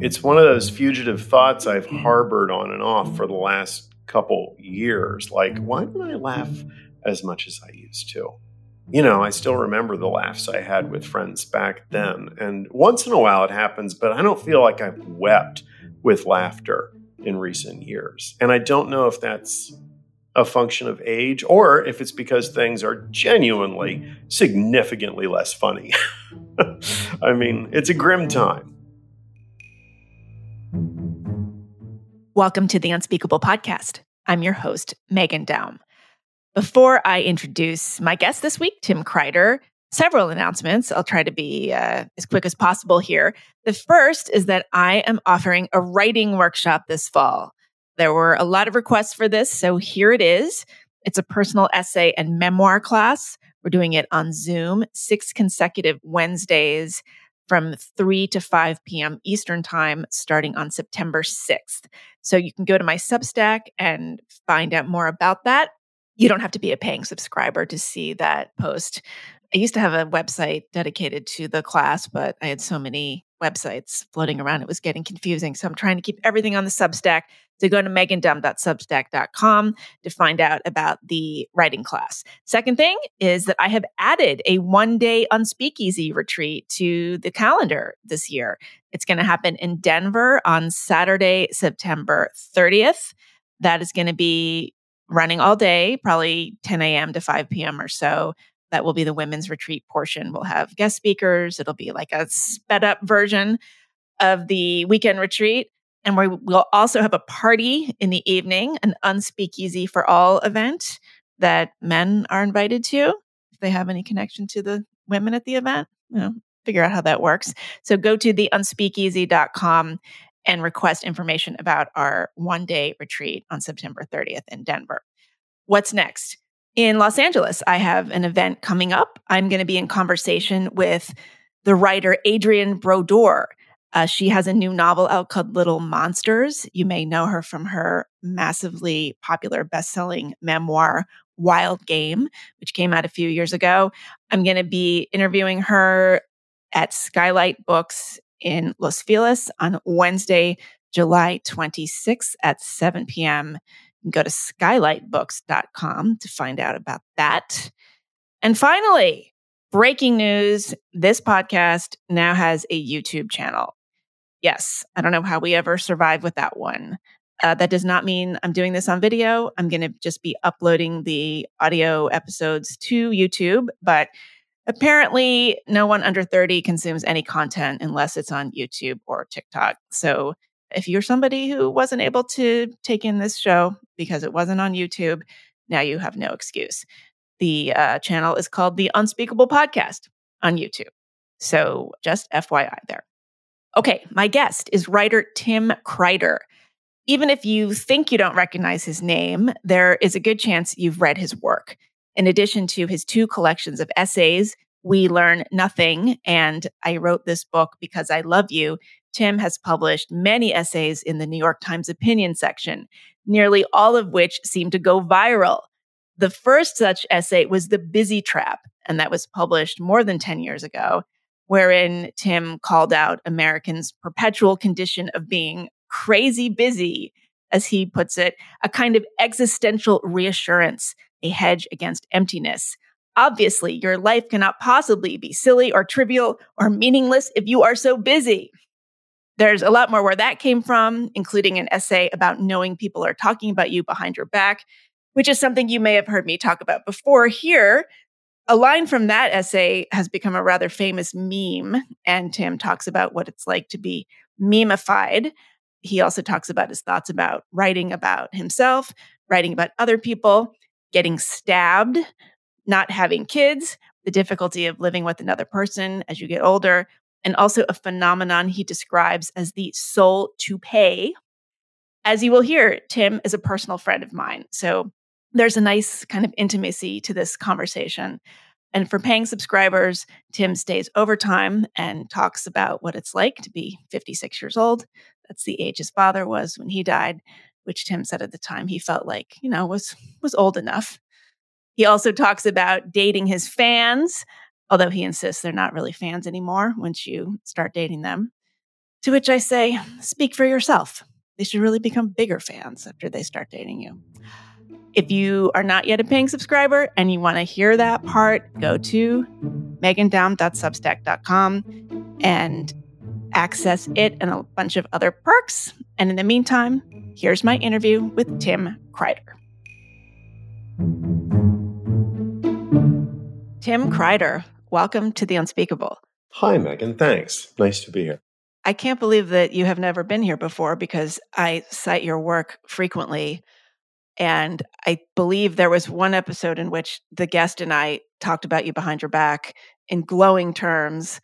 It's one of those fugitive thoughts I've harbored on and off for the last couple years. Like, why don't I laugh as much as I used to? You know, I still remember the laughs I had with friends back then. And once in a while it happens, but I don't feel like I've wept with laughter in recent years. And I don't know if that's a function of age or if it's because things are genuinely significantly less funny. I mean, it's a grim time. Welcome to the Unspeakable Podcast. I'm your host, Meghan Daum. Before I introduce my guest this week, Tim Kreider, several announcements. I'll try to be uh, as quick as possible here. The first is that I am offering a writing workshop this fall. There were a lot of requests for this, so here it is. It's a personal essay and memoir class. We're doing it on Zoom, six consecutive Wednesdays from 3 to 5 p.m. Eastern Time starting on September 6th. So you can go to my Substack and find out more about that. You don't have to be a paying subscriber to see that post. I used to have a website dedicated to the class, but I had so many websites floating around, it was getting confusing. So I'm trying to keep everything on the Substack. So go to meghandaum.substack.com to find out about the writing class. Second thing is that I have added a one day unspeakeasy retreat to the calendar this year. It's going to happen in Denver on Saturday, September 30th. That is going to be running all day, probably 10 a.m. to 5 p.m. or so. That will be the women's retreat portion. We'll have guest speakers. It'll be like a sped up version of the weekend retreat. And we will also have a party in the evening, an unspeakeasy for all event that men are invited to if they have any connection to the women at the event. You know, figure out how that works. So go to the unspeakeasy.com and request information about our one day retreat on September 30th in Denver. What's next? In Los Angeles, I have an event coming up. I'm going to be in conversation with the writer Adrienne Brodeur. Uh, she has a new novel out called Little Monsters. You may know her from her massively popular best-selling memoir Wild Game, which came out a few years ago. I'm going to be interviewing her at Skylight Books in Los Feliz on Wednesday, July 26th at 7 p.m go to skylightbooks.com to find out about that. And finally, breaking news this podcast now has a YouTube channel. Yes, I don't know how we ever survived with that one. Uh, that does not mean I'm doing this on video. I'm going to just be uploading the audio episodes to YouTube, but apparently no one under 30 consumes any content unless it's on YouTube or TikTok. So if you're somebody who wasn't able to take in this show because it wasn't on YouTube, now you have no excuse. The uh, channel is called The Unspeakable Podcast on YouTube. So just FYI there. Okay, my guest is writer Tim Kreider. Even if you think you don't recognize his name, there is a good chance you've read his work. In addition to his two collections of essays, We Learn Nothing and I Wrote This Book Because I Love You, Tim has published many essays in the New York Times opinion section, nearly all of which seem to go viral. The first such essay was The Busy Trap, and that was published more than 10 years ago, wherein Tim called out Americans' perpetual condition of being crazy busy, as he puts it, a kind of existential reassurance, a hedge against emptiness. Obviously, your life cannot possibly be silly or trivial or meaningless if you are so busy. There's a lot more where that came from, including an essay about knowing people are talking about you behind your back, which is something you may have heard me talk about before here. A line from that essay has become a rather famous meme, and Tim talks about what it's like to be memeified. He also talks about his thoughts about writing about himself, writing about other people, getting stabbed, not having kids, the difficulty of living with another person as you get older, and also a phenomenon he describes as the soul toupee. As you will hear, Tim is a personal friend of mine. So there's a nice kind of intimacy to this conversation. And for paying subscribers, Tim stays overtime and talks about what it's like to be 56 years old. That's the age his father was when he died, which Tim said at the time he felt like, you know, was was old enough. He also talks about dating his fans, although he insists they're not really fans anymore once you start dating them. To which I say, speak for yourself. They should really become bigger fans after they start dating you. If you are not yet a paying subscriber and you want to hear that part, go to meghandaum.substack.com and access it and a bunch of other perks. And in the meantime, here's my interview with Tim Kreider. Tim Kreider, welcome to The Unspeakable. Hi, Meghan. Thanks. Nice to be here. I can't believe that you have never been here before because I cite your work frequently and I believe there was one episode in which the guest and I talked about you behind your back in glowing terms.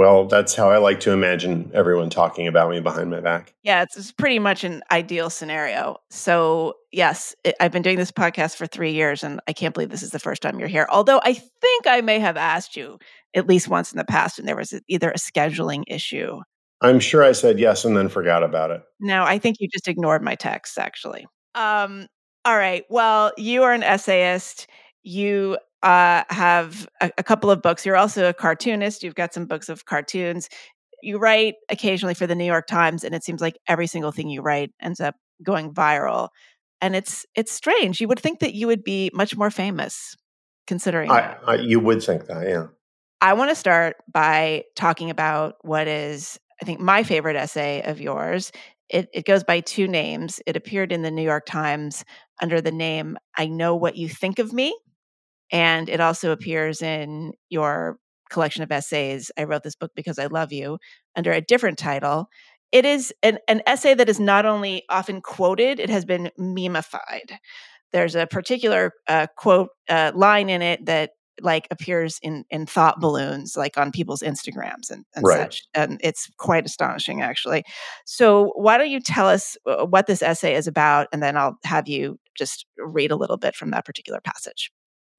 Well, that's how I like to imagine everyone talking about me behind my back. Yeah, it's, it's pretty much an ideal scenario. So, yes, it, I've been doing this podcast for three years, and I can't believe this is the first time you're here. Although I think I may have asked you at least once in the past, and there was either a scheduling issue. I'm sure I said yes and then forgot about it. No, I think you just ignored my texts, actually. Um, all right. Well, you are an essayist. You uh, have a, a, couple of books. You're also a cartoonist. You've got some books of cartoons. You write occasionally for the New York Times, and it seems like every single thing you write ends up going viral. And it's it's strange. You would think that you would be much more famous, considering. I, I, you would think that, yeah. I want to start by talking about what is, I think, my favorite essay of yours. It, it goes by two names. It appeared in the New York Times under the name I Know What You Think of Me. And it also appears in your collection of essays, I Wrote This Book Because I Love You, under a different title. It is an, an essay that is not only often quoted, it has been memeified. There's a particular uh, quote uh, line in it that like appears in in thought balloons like on people's instagrams and, and right. such and it's quite astonishing actually so why don't you tell us uh, what this essay is about and then i'll have you just read a little bit from that particular passage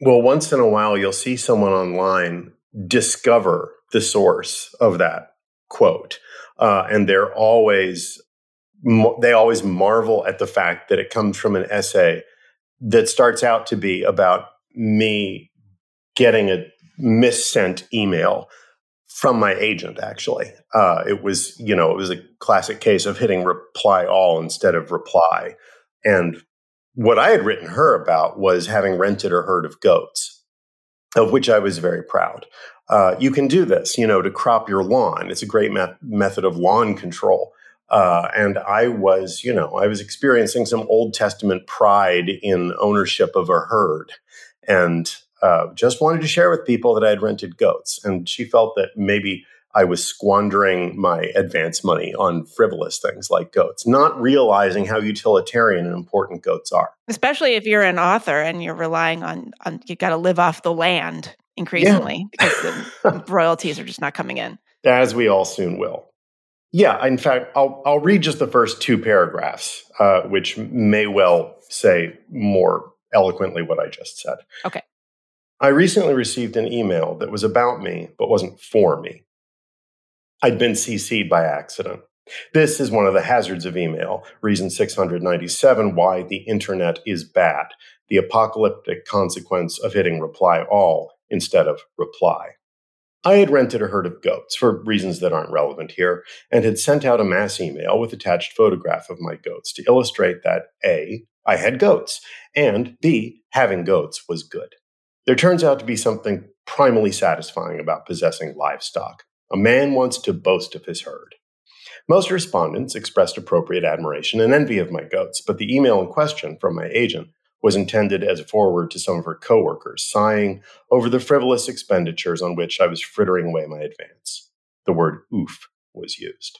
well once in a while you'll see someone online discover the source of that quote uh, and they're always they always marvel at the fact that it comes from an essay that starts out to be about me getting a missent email from my agent actually. Uh, it was you know it was a classic case of hitting reply all instead of reply. And what i had written her about was having rented or herd of goats of which i was very proud uh, you can do this you know to crop your lawn it's a great me- method of lawn control uh, and I was, you know, I was experiencing some Old Testament pride in ownership of a herd. And uh, just wanted to share with people that I had rented goats. And she felt that maybe I was squandering my advance money on frivolous things like goats, not realizing how utilitarian and important goats are. Especially if you're an author and you're relying on, on you got to live off the land increasingly yeah. because the royalties are just not coming in. As we all soon will. Yeah, in fact, I'll, I'll read just the first two paragraphs, uh, which may well say more eloquently what I just said. Okay. I recently received an email that was about me, but wasn't for me. I'd been CC'd by accident. This is one of the hazards of email, reason 697 why the internet is bad, the apocalyptic consequence of hitting reply all instead of reply. I had rented a herd of goats for reasons that aren't relevant here and had sent out a mass email with attached photograph of my goats to illustrate that A, I had goats, and B, having goats was good. There turns out to be something primally satisfying about possessing livestock. A man wants to boast of his herd. Most respondents expressed appropriate admiration and envy of my goats, but the email in question from my agent was intended as a forward to some of her coworkers, sighing over the frivolous expenditures on which I was frittering away my advance. The word oof was used.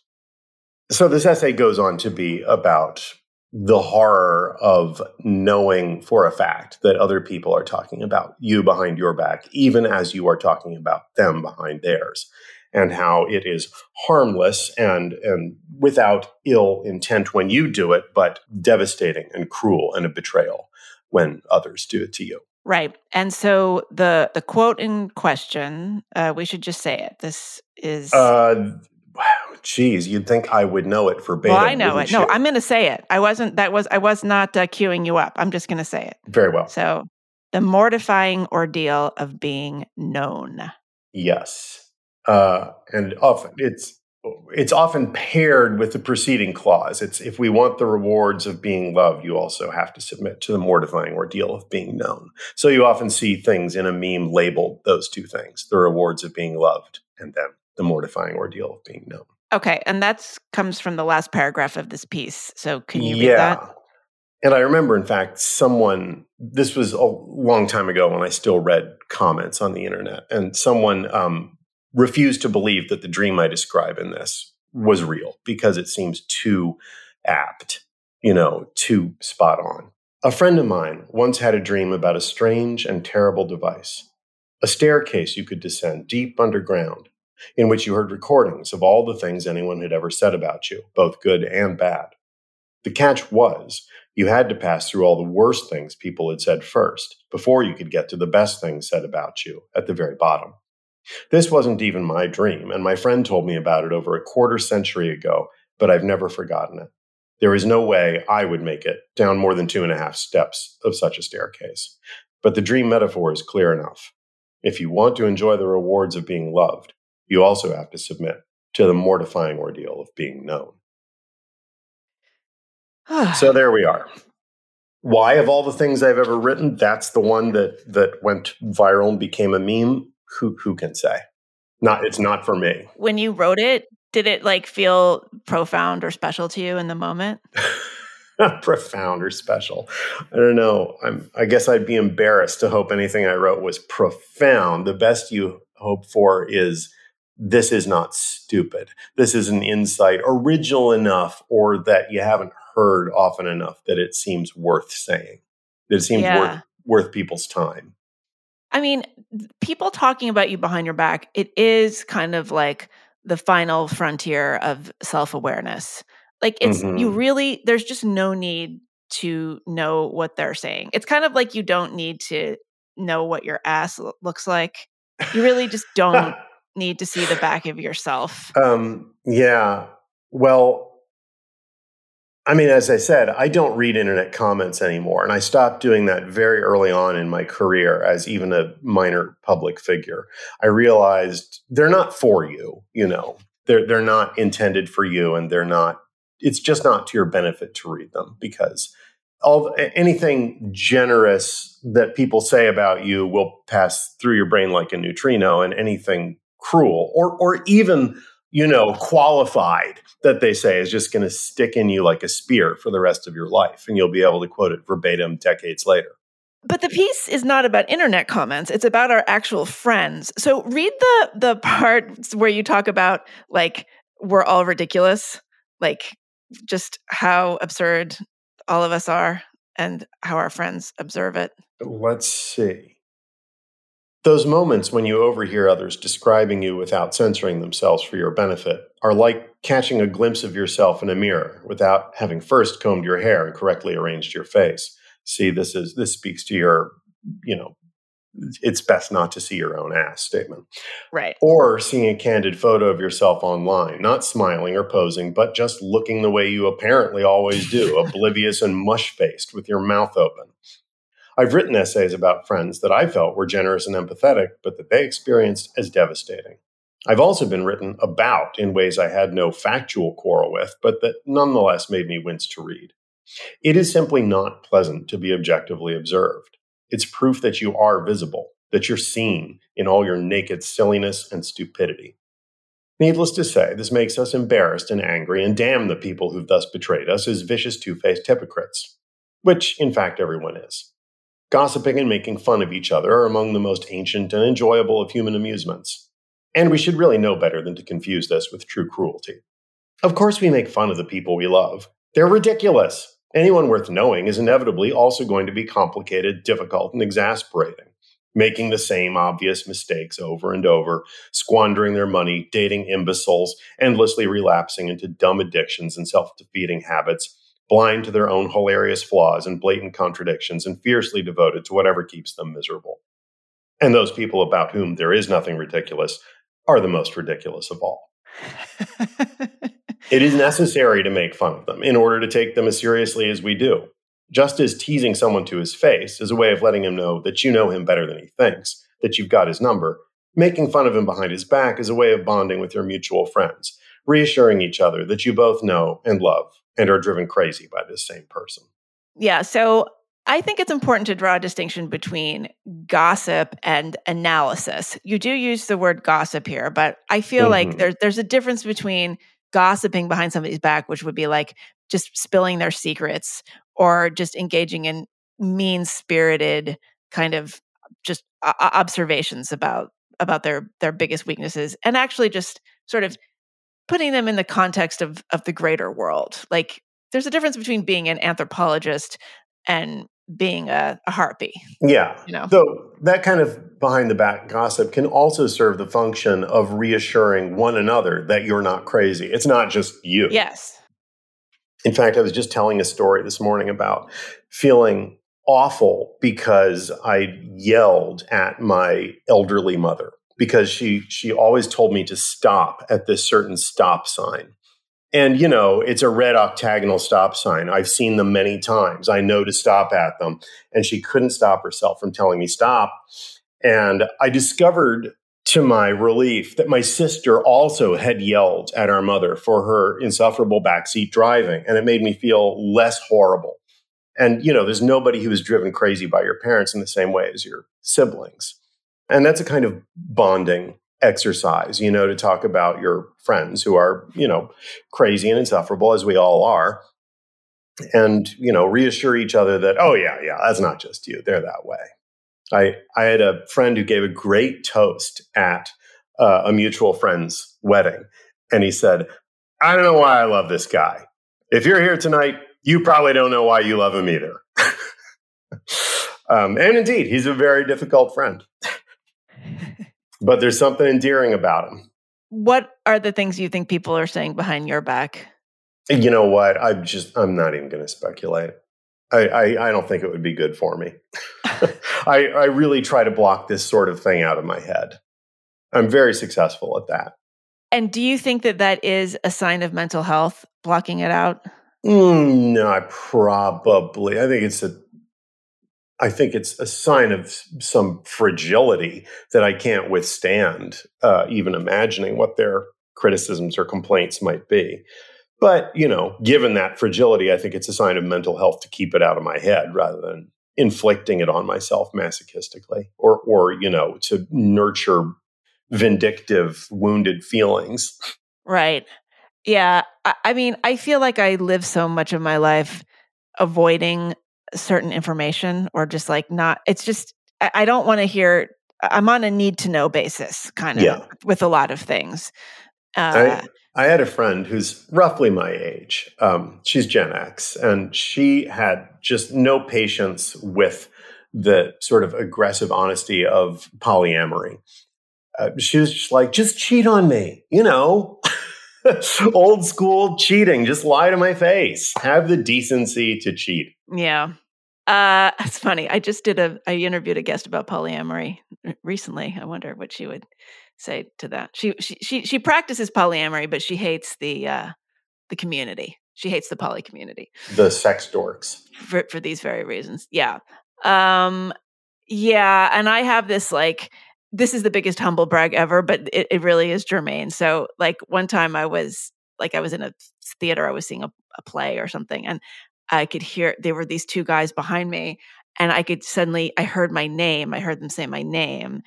So this essay goes on to be about the horror of knowing for a fact that other people are talking about you behind your back, even as you are talking about them behind theirs, and how it is harmless and, and without ill intent when you do it, but devastating and cruel and a betrayal when others do it to you. Right. And so the the quote in question, uh, we should just say it. This is uh, Wow, geez, you'd think I would know it verbatim. Well, I know it. You? No, I'm going to say it. I wasn't. That was. I was not uh, queuing you up. I'm just going to say it. Very well. So, the mortifying ordeal of being known. Yes. Uh, and often it's it's often paired with the preceding clause. It's if we want the rewards of being loved, you also have to submit to the mortifying ordeal of being known. So you often see things in a meme labeled those two things: the rewards of being loved, and then the mortifying ordeal of being known. Okay, and that comes from the last paragraph of this piece. So can you yeah. read that? And I remember, in fact, someone, this was a long time ago when I still read comments on the internet, and someone um, refused to believe that the dream I describe in this was real because it seems too apt, you know, too spot on. A friend of mine once had a dream about a strange and terrible device, a staircase you could descend deep underground, in which you heard recordings of all the things anyone had ever said about you, both good and bad. The catch was you had to pass through all the worst things people had said first before you could get to the best things said about you at the very bottom. This wasn't even my dream, and my friend told me about it over a quarter century ago, but I've never forgotten it. There is no way I would make it down more than two and a half steps of such a staircase. But the dream metaphor is clear enough. If you want to enjoy the rewards of being loved, you also have to submit to the mortifying ordeal of being known. so there we are. Why, of all the things I've ever written, that's the one that that went viral and became a meme? Who who can say? Not it's not for me. When you wrote it, did it like feel profound or special to you in the moment? profound or special. I don't know. I'm, I guess I'd be embarrassed to hope anything I wrote was profound. The best you hope for is this is not stupid. This is an insight original enough or that you haven't heard often enough that it seems worth saying. That it seems yeah. worth worth people's time. I mean, people talking about you behind your back, it is kind of like the final frontier of self-awareness. Like it's mm-hmm. you really there's just no need to know what they're saying. It's kind of like you don't need to know what your ass looks like. You really just don't need to see the back of yourself. Um yeah. Well, I mean, as I said, I don't read internet comments anymore. And I stopped doing that very early on in my career as even a minor public figure. I realized they're not for you, you know, they're, they're not intended for you and they're not, it's just not to your benefit to read them because all anything generous that people say about you will pass through your brain like a neutrino and anything cruel or, or even you know, qualified that they say is just going to stick in you like a spear for the rest of your life. And you'll be able to quote it verbatim decades later. But the piece is not about internet comments. It's about our actual friends. So read the the part where you talk about like we're all ridiculous, like just how absurd all of us are and how our friends observe it. Let's see. Those moments when you overhear others describing you without censoring themselves for your benefit are like catching a glimpse of yourself in a mirror without having first combed your hair and correctly arranged your face. See, this is this speaks to your, you know, it's best not to see your own ass statement. Right. Or seeing a candid photo of yourself online, not smiling or posing, but just looking the way you apparently always do, oblivious and mush faced with your mouth open. I've written essays about friends that I felt were generous and empathetic, but that they experienced as devastating. I've also been written about in ways I had no factual quarrel with, but that nonetheless made me wince to read. It is simply not pleasant to be objectively observed. It's proof that you are visible, that you're seen in all your naked silliness and stupidity. Needless to say, this makes us embarrassed and angry and damn the people who've thus betrayed us as vicious two faced hypocrites, which in fact everyone is. Gossiping and making fun of each other are among the most ancient and enjoyable of human amusements. And we should really know better than to confuse this with true cruelty. Of course, we make fun of the people we love. They're ridiculous. Anyone worth knowing is inevitably also going to be complicated, difficult, and exasperating, making the same obvious mistakes over and over, squandering their money, dating imbeciles, endlessly relapsing into dumb addictions and self defeating habits, blind to their own hilarious flaws and blatant contradictions, and fiercely devoted to whatever keeps them miserable. And those people about whom there is nothing ridiculous are the most ridiculous of all. it is necessary to make fun of them in order to take them as seriously as we do. Just as teasing someone to his face is a way of letting him know that you know him better than he thinks, that you've got his number, Making fun of him behind his back is a way of bonding with your mutual friends, reassuring each other that you both know and love and are driven crazy by this same person. Yeah. So I think it's important to draw a distinction between gossip and analysis. You do use the word gossip here, but I feel mm-hmm. like there's there's a difference between gossiping behind somebody's back, which would be like just spilling their secrets or just engaging in mean spirited kind of just uh, observations about about their their biggest weaknesses and actually just sort of putting them in the context of of the greater world like there's a difference between being an anthropologist and being a, a harpy. Yeah. You know. So that kind of behind the back gossip can also serve the function of reassuring one another that you're not crazy. It's not just you. Yes. In fact, I was just telling a story this morning about feeling awful because I yelled at my elderly mother because she she always told me to stop at this certain stop sign. And, you know, it's a red octagonal stop sign. I've seen them many times. I know to stop at them. And she couldn't stop herself from telling me stop. And I discovered to my relief that my sister also had yelled at our mother for her insufferable backseat driving. And it made me feel less horrible. And, you know, there's nobody who is driven crazy by your parents in the same way as your siblings. And that's a kind of bonding exercise, you know, to talk about your friends who are, you know, crazy and insufferable as we all are. And, you know, reassure each other that, oh, yeah, yeah, that's not just you. They're that way. I, I had a friend who gave a great toast at uh, a mutual friend's wedding. And he said, I don't know why I love this guy. If you're here tonight, you probably don't know why you love him either. um, and indeed, he's a very difficult friend but there's something endearing about him. What are the things you think people are saying behind your back? You know what? I'm just, I'm not even going to speculate. I, I, I, don't think it would be good for me. I, I really try to block this sort of thing out of my head. I'm very successful at that. And do you think that that is a sign of mental health, blocking it out? Mm, no, I probably. I think it's a I think it's a sign of some fragility that I can't withstand, uh, even imagining what their criticisms or complaints might be. But, you know, given that fragility, I think it's a sign of mental health to keep it out of my head rather than inflicting it on myself masochistically or, or you know, to nurture vindictive, wounded feelings. Right. Yeah. I, I mean, I feel like I live so much of my life avoiding certain information or just like not it's just i, don't want to hear i'm on a need to know basis kind of yeah. with a lot of things. Uh, I, I had a friend who's roughly my age um, she's gen x and she had just no patience with the sort of aggressive honesty of polyamory. Uh, she was just like just cheat on me you know? Old school cheating just lie to my face. Have the decency to cheat. Yeah uh, it's funny. I just did a. I interviewed a guest about polyamory recently. I wonder what she would say to that. She she she, she practices polyamory, but she hates the uh, the community. She hates the poly community. The sex dorks. For for these very reasons. Yeah. Um. Yeah, and I have this like this is the biggest humble brag ever, but it, it really is germane. So like one time I was like I was in a theater, I was seeing a, a play or something, and I could hear there were these two guys behind me and I could suddenly I heard my name. I heard them say my name.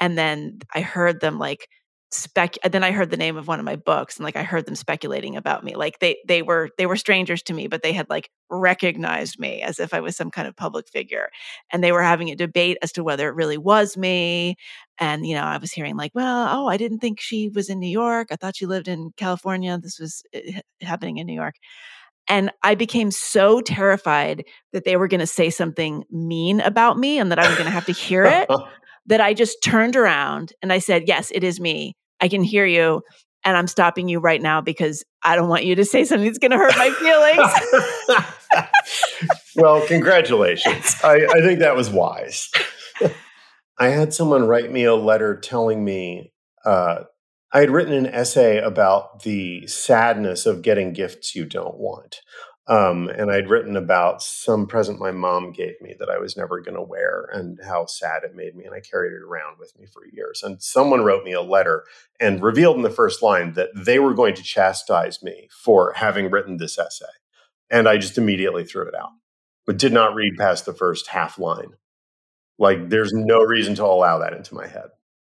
And then I heard them like spec then I heard the name of one of my books and like I heard them speculating about me. Like they they were they were strangers to me, but they had like recognized me as if I was some kind of public figure. And they were having a debate as to whether it really was me. And you know, I was hearing like, well, oh, I didn't think she was in New York. I thought she lived in California. This was eh, happening in New York. And I became so terrified that they were going to say something mean about me and that I was going to have to hear it that I just turned around and I said, Yes, it is me. I can hear you. And I'm stopping you right now because I don't want you to say something that's going to hurt my feelings. well, congratulations. I, I think that was wise. I had someone write me a letter telling me uh, I had written an essay about the sadness of getting gifts you don't want. Um, and I'd written about some present my mom gave me that I was never going to wear and how sad it made me. And I carried it around with me for years. And someone wrote me a letter and revealed in the first line that they were going to chastise me for having written this essay. And I just immediately threw it out, but did not read past the first half line. Like, there's no reason to allow that into my head.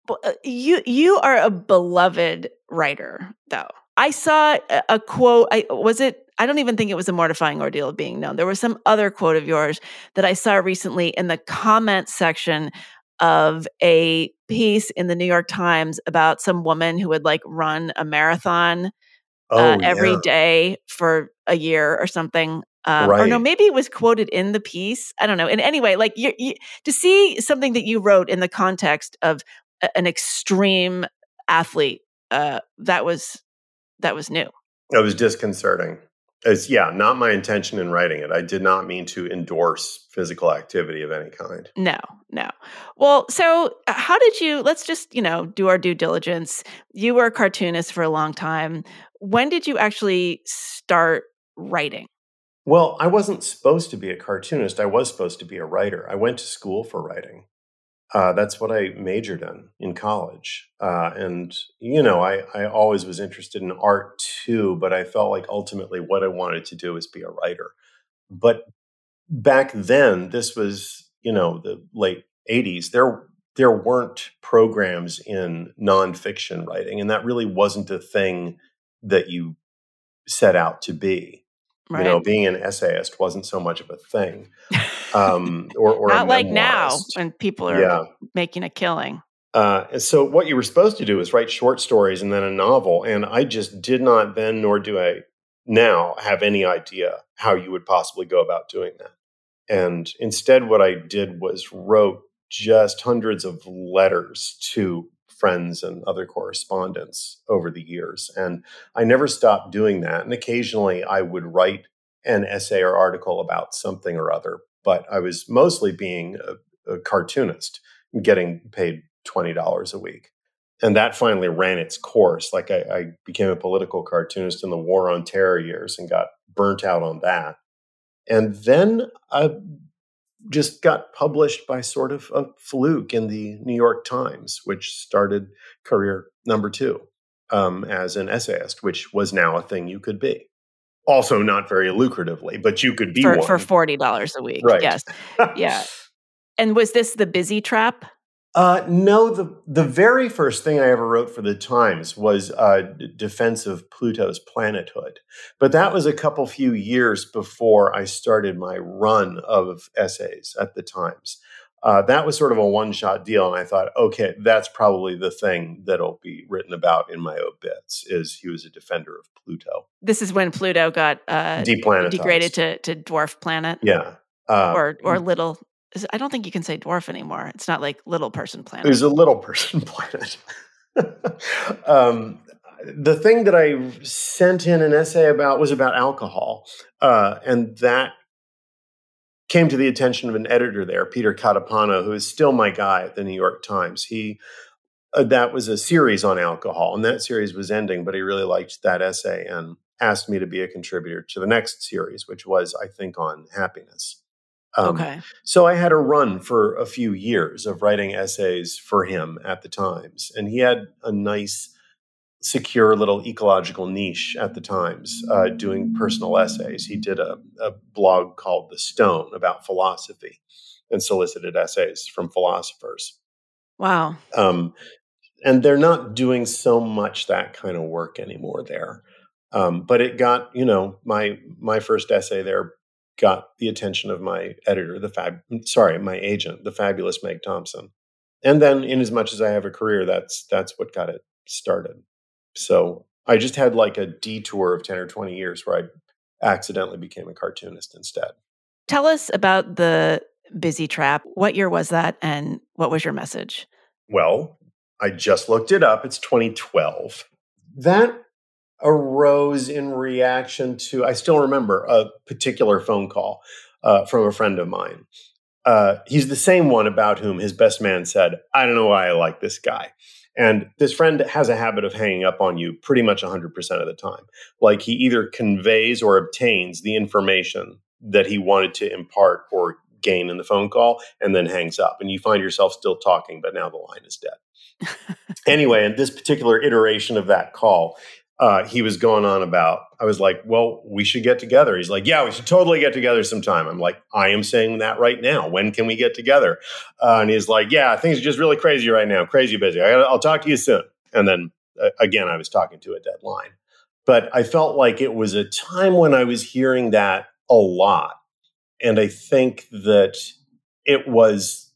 Uh, you you are a beloved writer, though. I saw a, a quote. I was it I don't even think it was a mortifying ordeal of being known. There was some other quote of yours that I saw recently in the comment section of a piece in the New York Times about some woman who would like run a marathon uh, oh, uh, every yeah. day for a year or something. Um, right. Or no, maybe it was quoted in the piece. I don't know. And anyway, like you, you, to see something that you wrote in the context of an extreme athlete, uh, that was that was new. It was disconcerting. It's yeah, not my intention in writing it. I did not mean to endorse physical activity of any kind. No, no. Well, so uh, how did you let's just, you know, do our due diligence. You were a cartoonist for a long time. When did you actually start writing? Well, I wasn't supposed to be a cartoonist. I was supposed to be a writer. I went to school for writing. Uh, that's what I majored in in college. Uh, and, you know, I, I always was interested in art too, but I felt like ultimately what I wanted to do was be a writer. But back then, this was, you know, the late 80s, there, there weren't programs in nonfiction writing. And that really wasn't a thing that you set out to be. Right. You know, being an essayist wasn't so much of a thing. Um, or, or not like now when people are yeah. making a killing. Uh, so what you were supposed to do is write short stories and then a novel, and I just did not then, nor do I now, have any idea how you would possibly go about doing that. And instead, what I did was wrote just hundreds of letters to friends and other correspondents over the years. And I never stopped doing that. And occasionally I would write an essay or article about something or other, but I was mostly being a, a cartoonist, getting paid $20 a week. And that finally ran its course. Like I, I became a political cartoonist in the War on Terror years and got burnt out on that. And then I just got published by sort of a fluke in the New York Times, which started career number two um, as an essayist, which was now a thing you could be. Also, not very lucratively, but you could be for, one. for forty dollars a week. Right. Yes, yeah. And was this the busy trap? Uh, no, the the very first thing I ever wrote for the Times was uh, defense of Pluto's planethood, but that was a couple few years before I started my run of essays at the Times. Uh, that was sort of a one shot deal, and I thought, okay, that's probably the thing that'll be written about in my obits. Is he was a defender of Pluto? This is when Pluto got uh, degraded to to dwarf planet. Yeah, uh, or or little I don't think you can say dwarf anymore. It's not like little person planet. It was a little person planet. um, the thing that I sent in an essay about was about alcohol, uh, and that came to the attention of an editor there, Peter Catapano, who is still my guy at the New York Times. He uh, that was a series on alcohol, and that series was ending, but he really liked that essay and asked me to be a contributor to the next series, which was, I think, on happiness. Um, okay. So I had a run for a few years of writing essays for him at the Times, and he had a nice, secure little ecological niche at the Times, uh, doing personal essays. He did a, a blog called The Stone about philosophy, and solicited essays from philosophers. Wow. Um, and they're not doing so much that kind of work anymore there. Um, but it got, you know, my my first essay there got the attention of my editor, the fab, sorry, my agent, the fabulous Meg Thompson. And then, in as much as I have a career, that's that's what got it started. So I just had like a detour of ten or twenty years where I accidentally became a cartoonist instead. Tell us about the Busy Trap. What year was that, and what was your message? Well, I just looked it up. It's 2012. That arose in reaction to, I still remember a particular phone call uh, from a friend of mine. Uh, he's the same one about whom his best man said, I don't know why I like this guy. And this friend has a habit of hanging up on you pretty much 100% of the time. Like he either conveys or obtains the information that he wanted to impart or gain in the phone call and then hangs up. And you find yourself still talking, but now the line is dead. anyway, in this particular iteration of that call, uh, he was going on about, I was like, well, we should get together. He's like, yeah, we should totally get together sometime. I'm like, I am saying that right now. When can we get together? Uh, and he's like, yeah, things are just really crazy right now, crazy busy. I, will talk to you soon. And then uh, again, I was talking to a deadline. But I felt like it was a time when I was hearing that a lot. And I think that it was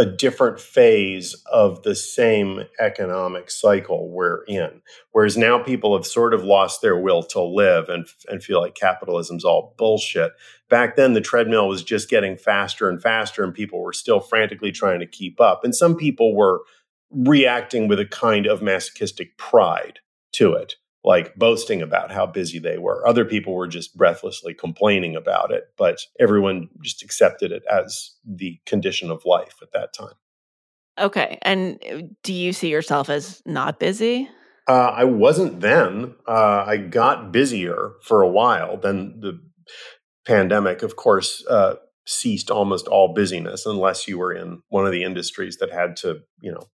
a different phase of the same economic cycle we're in. Whereas now people have sort of lost their will to live and, and feel like capitalism's all bullshit. Back then, the treadmill was just getting faster and faster, and people were still frantically trying to keep up. And some people were reacting with a kind of masochistic pride to it like boasting about how busy they were. Other people were just breathlessly complaining about it, but everyone just accepted it as the condition of life at that time. Okay. And uh, do you see yourself as not busy? Uh, I wasn't then. Uh, I got busier for a while. Then the pandemic, of course, uh, ceased almost all busyness unless you were in one of the industries that had to, you know,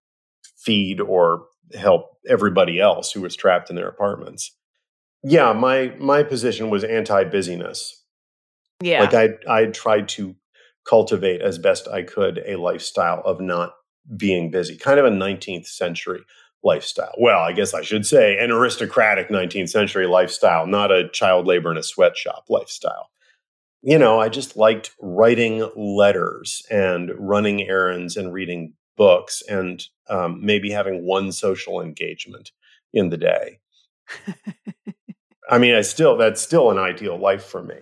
feed or help everybody else who was trapped in their apartments. Yeah, my my position was anti-busyness. Yeah. Like I I tried to cultivate as best I could a lifestyle of not being busy, kind of a 19th century lifestyle. Well, I guess I should say an aristocratic 19th century lifestyle, not a child labor in a sweatshop lifestyle. You know, I just liked writing letters and running errands and reading books and um, maybe having one social engagement in the day. I mean, I still that's still an ideal life for me.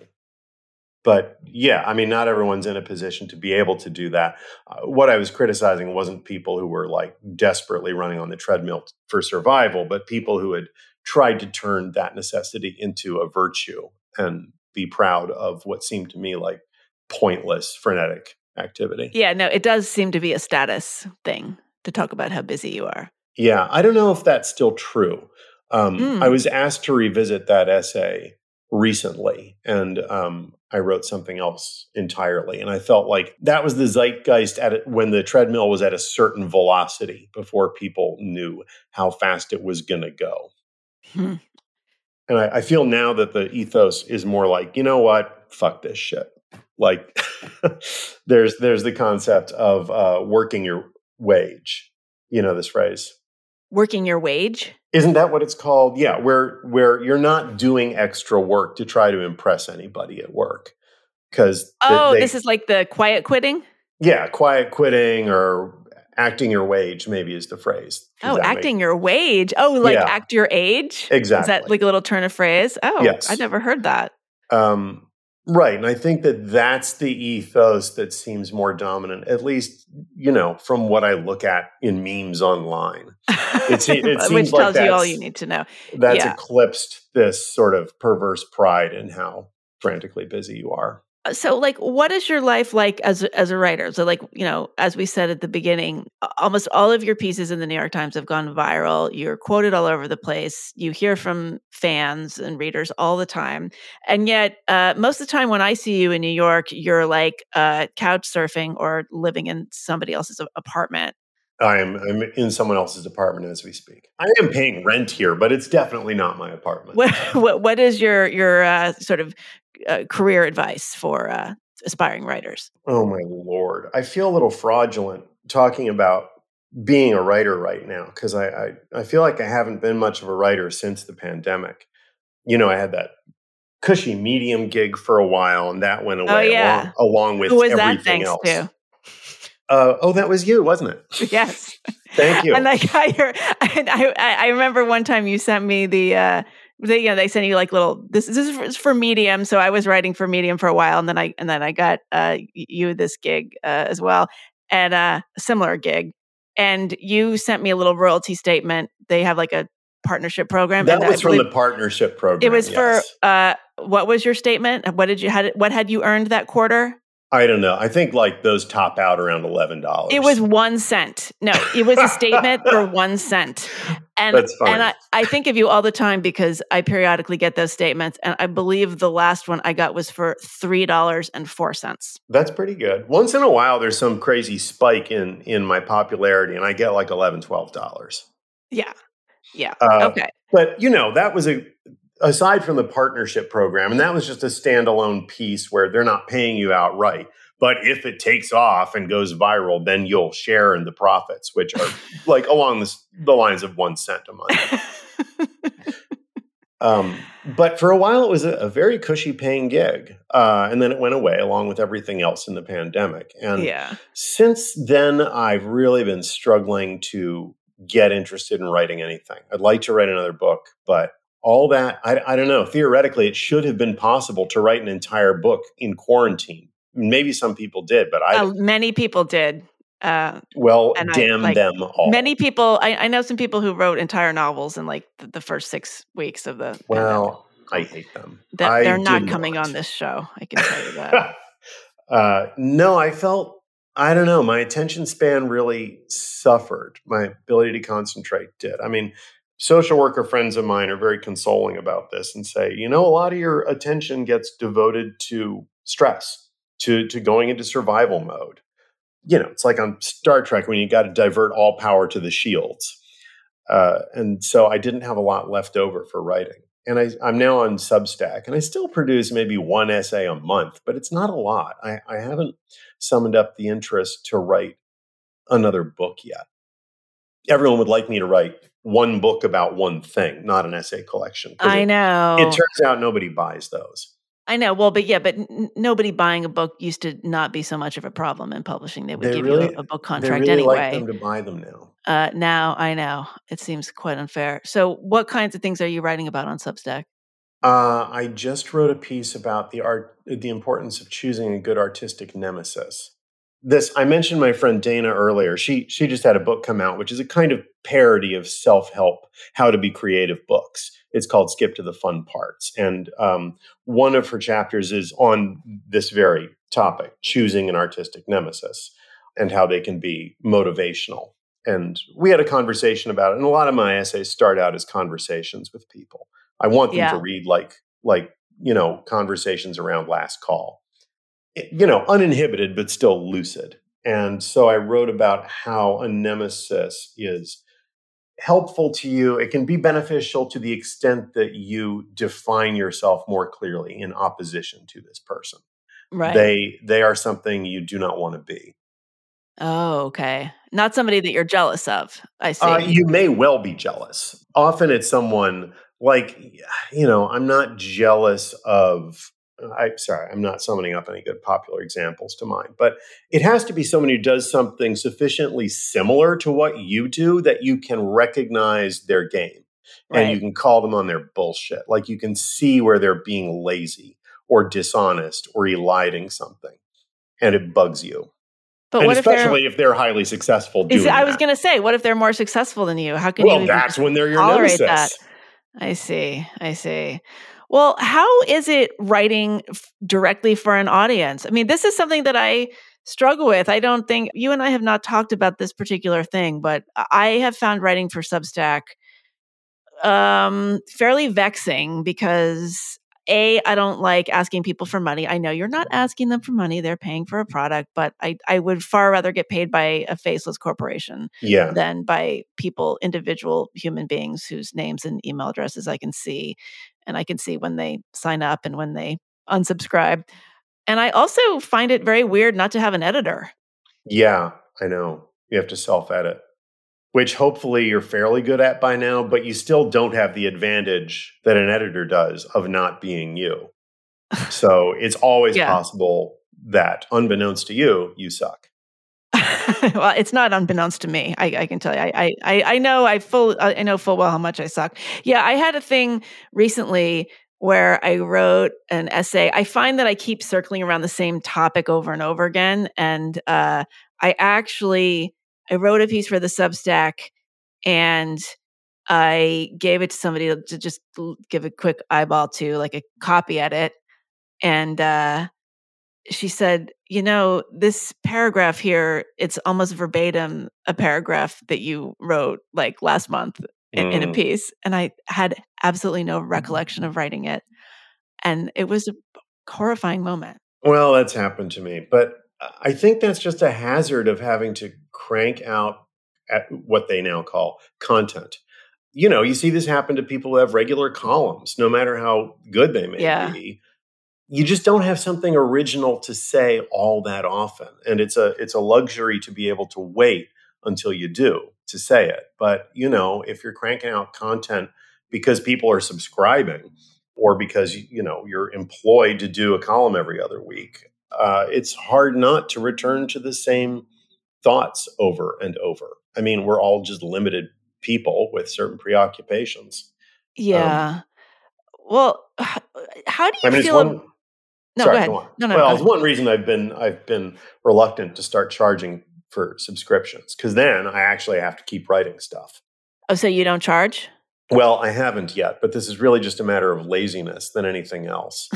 But yeah, I mean, not everyone's in a position to be able to do that. Uh, what I was criticizing wasn't people who were like desperately running on the treadmill for survival, but people who had tried to turn that necessity into a virtue and be proud of what seemed to me like pointless, frenetic activity. Yeah, no, it does seem to be a status thing to talk about how busy you are. Yeah, I don't know if that's still true. Um, mm. I was asked to revisit that essay recently, and um, I wrote something else entirely. And I felt like that was the zeitgeist at it when the treadmill was at a certain velocity before people knew how fast it was going to go. Hmm. And I, I feel now that the ethos is more like, you know what? Fuck this shit. Like there's there's the concept of uh, working your wage. You know this phrase. Working your wage? Isn't that what it's called? Yeah, where where you're not doing extra work to try to impress anybody at work. Because oh, they, this is like the quiet quitting. Yeah, quiet quitting or acting your wage maybe is the phrase. oh, acting make... your wage. Oh, like yeah. act your age. Exactly. Is that like a little turn of phrase? Oh, yes. I never heard that. Um, Right. And I think that that's the ethos that seems more dominant, at least, you know, from what I look at in memes online. It, it seems Which tells like you all you need to know. That's yeah. eclipsed this sort of perverse pride in how frantically busy you are. Uh, so like what is your life like as as a writer? So like you know as we said at the beginning almost all of your pieces in the new york times have gone viral. You're quoted all over the place. You hear from fans and readers all the time. And yet uh, most of the time when i see you in new york you're like uh, couch surfing or living in somebody else's apartment I am I'm in someone else's apartment as we speak. I am paying rent here, but it's definitely not my apartment. What what, what is your your uh, sort of uh, career advice for uh, aspiring writers? Oh my lord, I feel a little fraudulent talking about being a writer right now because I, I I feel like I haven't been much of a writer since the pandemic. You know, I had that cushy medium gig for a while, and that went oh, away oh, yeah. along, along with Who was everything that thanks else. To? Uh, oh, that was you, wasn't it? Yes. Thank you. And like I, I, I remember one time you sent me the uh, they you know they send you like little this, this is for medium so i was writing for medium for a while and then i and then i got uh you this gig uh, as well and uh, a similar gig and you sent me a little royalty statement they have like a partnership program that was from the partnership program it was yes. for uh what was your statement what did you had what had you earned that quarter I don't know. I think like those top out around eleven dollars. It was one cent. No, it was a statement for one cent. And That's fine. and I, I think of you all the time because I periodically get those statements. And I believe the last one I got was for three dollars and four cents. That's pretty good. Once in a while, there's some crazy spike in in my popularity, and I get like 11 dollars. Yeah. Yeah. Uh, okay. But you know, that was a aside from the partnership program, and that was just a standalone piece where they're not paying you outright. But if it takes off and goes viral, then you'll share in the profits, which are like along this, the lines of one cent a month. Um, but for a while, it was a, a very cushy paying gig. Uh, and then it went away along with everything else in the pandemic. And yeah. since then, I've really been struggling to get interested in writing anything. I'd like to write another book, but all that, I, I don't know. Theoretically, it should have been possible to write an entire book in quarantine. Maybe some people did, but I, Uh, many people did. Uh, well, and I, damn like, them all. many people, I, I know some people who wrote entire novels in like the, the first six weeks of the. pandemic. I hate them. That- they're not coming not. on this show. I can tell you that. uh, no, I felt, I don't know, my attention span really suffered. My ability to concentrate did. I mean, social worker friends of mine are very consoling about this and say, you know, a lot of your attention gets devoted to stress, to, to going into survival mode. You know, it's like on Star Trek when you got to divert all power to the shields. Uh, and so I didn't have a lot left over for writing. And I, I'm now on Substack, and I still produce maybe one essay a month, but it's not a lot. I, I haven't summoned up the interest to write another book yet. Everyone would like me to write one book about one thing, not an essay collection. I it, know. It turns out nobody buys those. I know. Well, but yeah, but n- nobody buying a book used to not be so much of a problem in publishing. They would They give really- you a, a book They contract really anyway. like them to buy them now. uh, now I know it seems quite unfair. So, what kinds of things are you writing about on Substack? Uh, I just wrote a piece about the art, the importance of choosing a good artistic nemesis. This I mentioned my friend Dana earlier. She she just had a book come out, which is a kind of parody of self help, how to be creative books. It's called Skip to the Fun Parts, and um, one of her chapters is on this very topic: choosing an artistic nemesis and how they can be motivational. And we had a conversation about it. And a lot of my essays start out as conversations with people. I want them Yeah. to read like like you know conversations around last call, you know, uninhibited but still lucid. And so I wrote about how a nemesis is helpful to you. It can be beneficial to the extent that you define yourself more clearly in opposition to this person. Right. They they are something you do not want to be. oh, okay. Not somebody that you're jealous of. I see. Uh, you may well be jealous. Often it's someone like, you know, I'm not jealous of. I sorry, I'm not summoning up any good popular examples to mind, but it has to be someone who does something sufficiently similar to what you do that you can recognize their game and you can call them on their bullshit. Like you can see where they're being lazy or dishonest or eliding something, and it bugs you. but and what if they're? especially if they're highly successful doing Is, I was going to say, what if they're more successful than you? How can well, you? even that's when they're your nemesis. that? I see. I see. Well, how is it writing f- directly for an audience? I mean, this is something that I struggle with. I don't think you and I have not talked about this particular thing, but I have found writing for Substack um fairly vexing because a i don't like asking people for money i know you're not asking them for money they're paying for a product but i i would far rather get paid by a faceless corporation Yeah. than by people, individual human beings whose names and email addresses I can see. And I can see when they sign up and when they unsubscribe. And I also find it very weird not to have an editor. Yeah, I know. You have to self edit, which hopefully you're fairly good at by now, but you still don't have the advantage that an editor does of not being you. So it's always Yeah. possible that, unbeknownst to you, you suck. well, it's not unbeknownst to me. I, I can tell you. I, I, I know. I full. I know full well how much I suck. Yeah, I had a thing recently where I wrote an essay. I find that I keep circling around the same topic over and over again, and uh, I actually I wrote a piece for the Substack, and I gave it to somebody to just give a quick eyeball to, like a copy edit, and uh, she said, You know, this paragraph here, it's almost verbatim a paragraph that you wrote like last month in, mm. in a mm. piece. And I had absolutely no recollection of writing it. And it was a horrifying moment. Well, that's happened to me. But I think that's just a hazard of having to crank out at what they now call content. You know, you see this happen to people who have regular columns, no matter how good they may yeah. be you just don't have something original to say all that often. And it's a it's a luxury to be able to wait until you do to say it. But you know if you're cranking out content because people are subscribing or because you know you're employed to do a column every other week uh, it's hard not to return to the same thoughts over and over. I mean we're all just limited people with certain preoccupations. Yeah. Um, well how do you I mean, feel one, no, Sorry, go ahead. No, no. Well, it's one reason I've been I've been reluctant to start charging for subscriptions because then I actually have to keep writing stuff. Oh, so you don't charge? Well, I haven't yet, but this is really just a matter of laziness than anything else.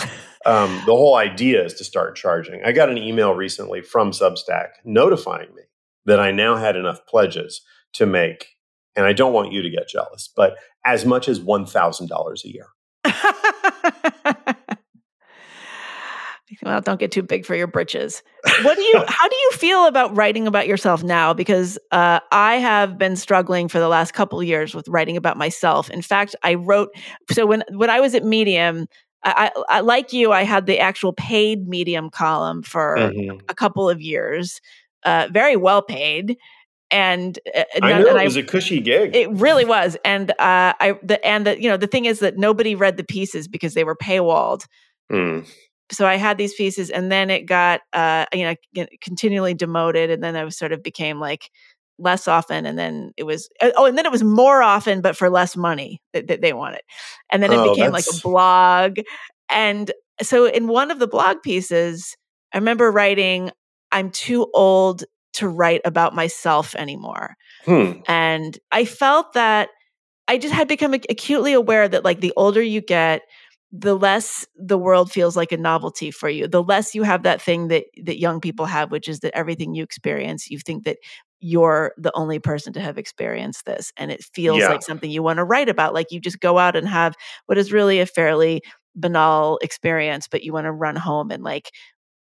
um, the whole idea is to start charging. I got an email recently from Substack notifying me that I now had enough pledges to make, and I don't want you to get jealous, but as much as $1,000 a year. well, don't get too big for your britches. What do you? how do you feel about writing about yourself now? Because uh, I have been struggling for the last couple years with writing about myself. In fact, I wrote. So when when I was at Medium, I, I, like you, I had the actual paid Medium column for mm-hmm. a couple of years, uh, very well paid. And uh, I know it was a cushy gig. It really was, and uh, I the and the you know the thing is that nobody read the pieces because they were paywalled. Mm so I had these pieces, and then it got uh, you know continually demoted, and then I was sort of became like less often, and then it was uh, oh, and then it was more often, but for less money that, that they wanted, and then it oh, became that's... like a blog, and so in one of the blog pieces, I remember writing, "I'm too old to write about myself anymore," hmm. and I felt that I just had become acutely aware that like the older you get the less the world feels like a novelty for you the less you have that thing that that young people have which is that everything you experience you think that you're the only person to have experienced this and it feels yeah. like something you want to write about like you just go out and have what is really a fairly banal experience but you want to run home and like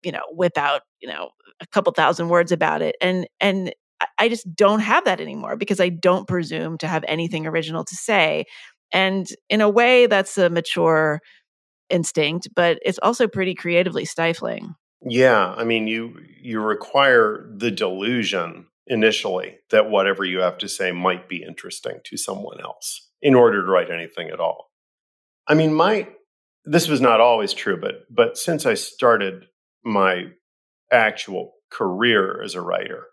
you know whip out you know a couple thousand words about it and and I just don't have that anymore because I don't presume to have anything original to say. And in a way, that's a mature instinct, but it's also pretty creatively stifling. Yeah, I mean, you you require the delusion initially that whatever you have to say might be interesting to someone else in order to write anything at all. I mean, my this was not always true, but but since I started my actual career as a writer,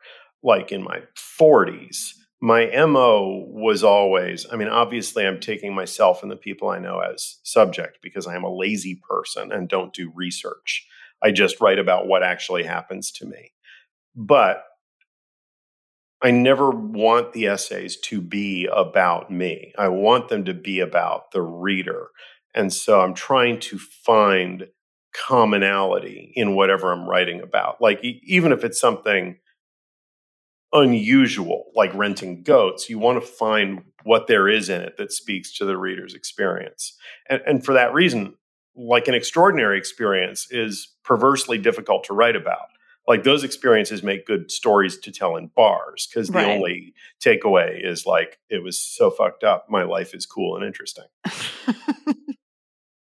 like in my 40s, my MO was always, I mean, obviously, I'm taking myself and the people I know as subject because I am a lazy person and don't do research. I just write about what actually happens to me. But I never want the essays to be about me. I want them to be about the reader. And so I'm trying to find commonality in whatever I'm writing about. Like, even if it's something unusual, like renting goats. You want to find what there is in it that speaks to the reader's experience. And, and for that reason, like an extraordinary experience is perversely difficult to write about. Like those experiences make good stories to tell in bars because the right. only takeaway is like, it was so fucked up. My life is cool and interesting.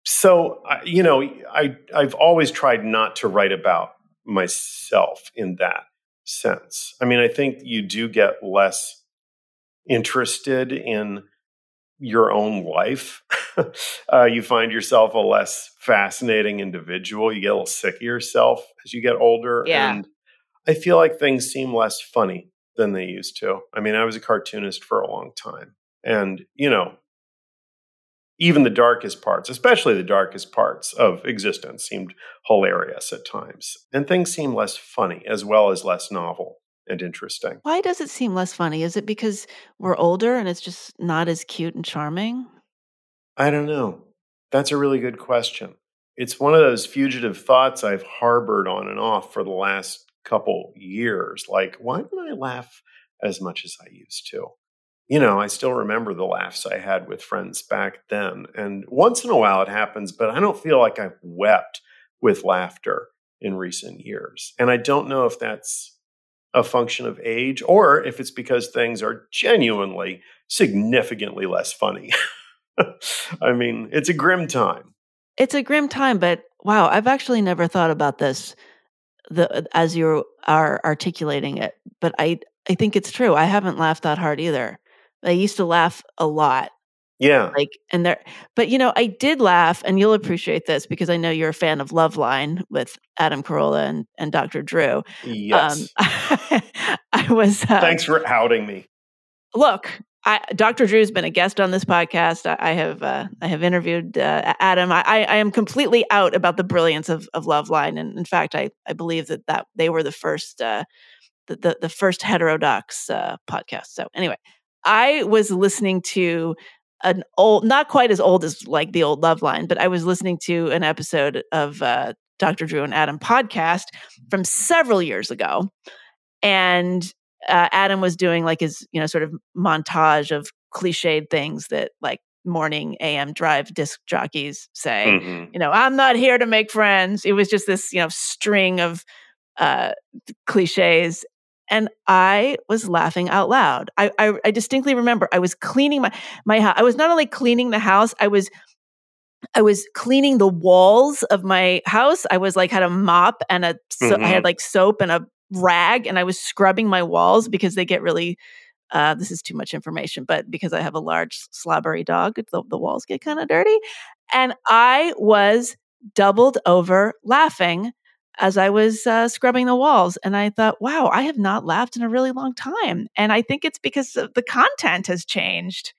so, you know, I, I've always tried not to write about myself in that sense. I mean, I think you do get less interested in your own life. uh, you find yourself a less fascinating individual. You get a little sick of yourself as you get older. Yeah. And I feel like things seem less funny than they used to. I mean, I was a cartoonist for a long time. And, you know, even the darkest parts, especially the darkest parts of existence, seemed hilarious at times. And things seem less funny as well as less novel and interesting. Why does it seem less funny? Is it because we're older and it's just not as cute and charming? I don't know. That's a really good question. it's one of those fugitive thoughts I've harbored on and off for the last couple years. Like, why don't I laugh as much as I used to? You know, I still remember the laughs I had with friends back then. And once in a while it happens, but I don't feel like I've wept with laughter in recent years. And I don't know if that's a function of age or if it's because things are genuinely significantly less funny. I mean, it's a grim time. It's a grim time, but wow, I've actually never thought about this the as you are articulating it, but I I think it's true. I haven't laughed that hard either. I used to laugh a lot. Yeah. Like and there but you know, I did laugh and you'll appreciate this because I know you're a fan of Loveline with Adam Carolla and, and Dr. Drew. Yes. Um, I was uh, Thanks for outing me. Look, I, Dr. Drew's been a guest on this podcast. I, I have uh, I have interviewed uh, Adam. I, I, am completely out about the brilliance of, of Loveline, and in fact, I, I believe that, that they were the first uh, the, the, the first heterodox uh, podcast. So anyway, I was listening to an old, not quite as old as like the old Loveline, but I was listening to an episode of uh, Dr. Drew and Adam podcast from several years ago, and uh, Adam was doing like his, you know, sort of montage of cliched things that like morning AM drive disc jockeys say. Mm-hmm. You know, I'm not here to make friends. It was just this, you know, string of uh, cliches. And I was laughing out loud. I, I, I distinctly remember I was cleaning my my house. I was not only cleaning the house, I was I was cleaning the walls of my house. I was like had a mop and a so mm-hmm. I had mm-hmm. like soap and a rag and I was scrubbing my walls because they get really uh, this is too much information, but because I have a large slobbery dog, the, the walls get kind of dirty. And I was doubled over laughing as I was uh, scrubbing the walls. And I thought, wow, I have not laughed in a really long time. And I think it's because the content has changed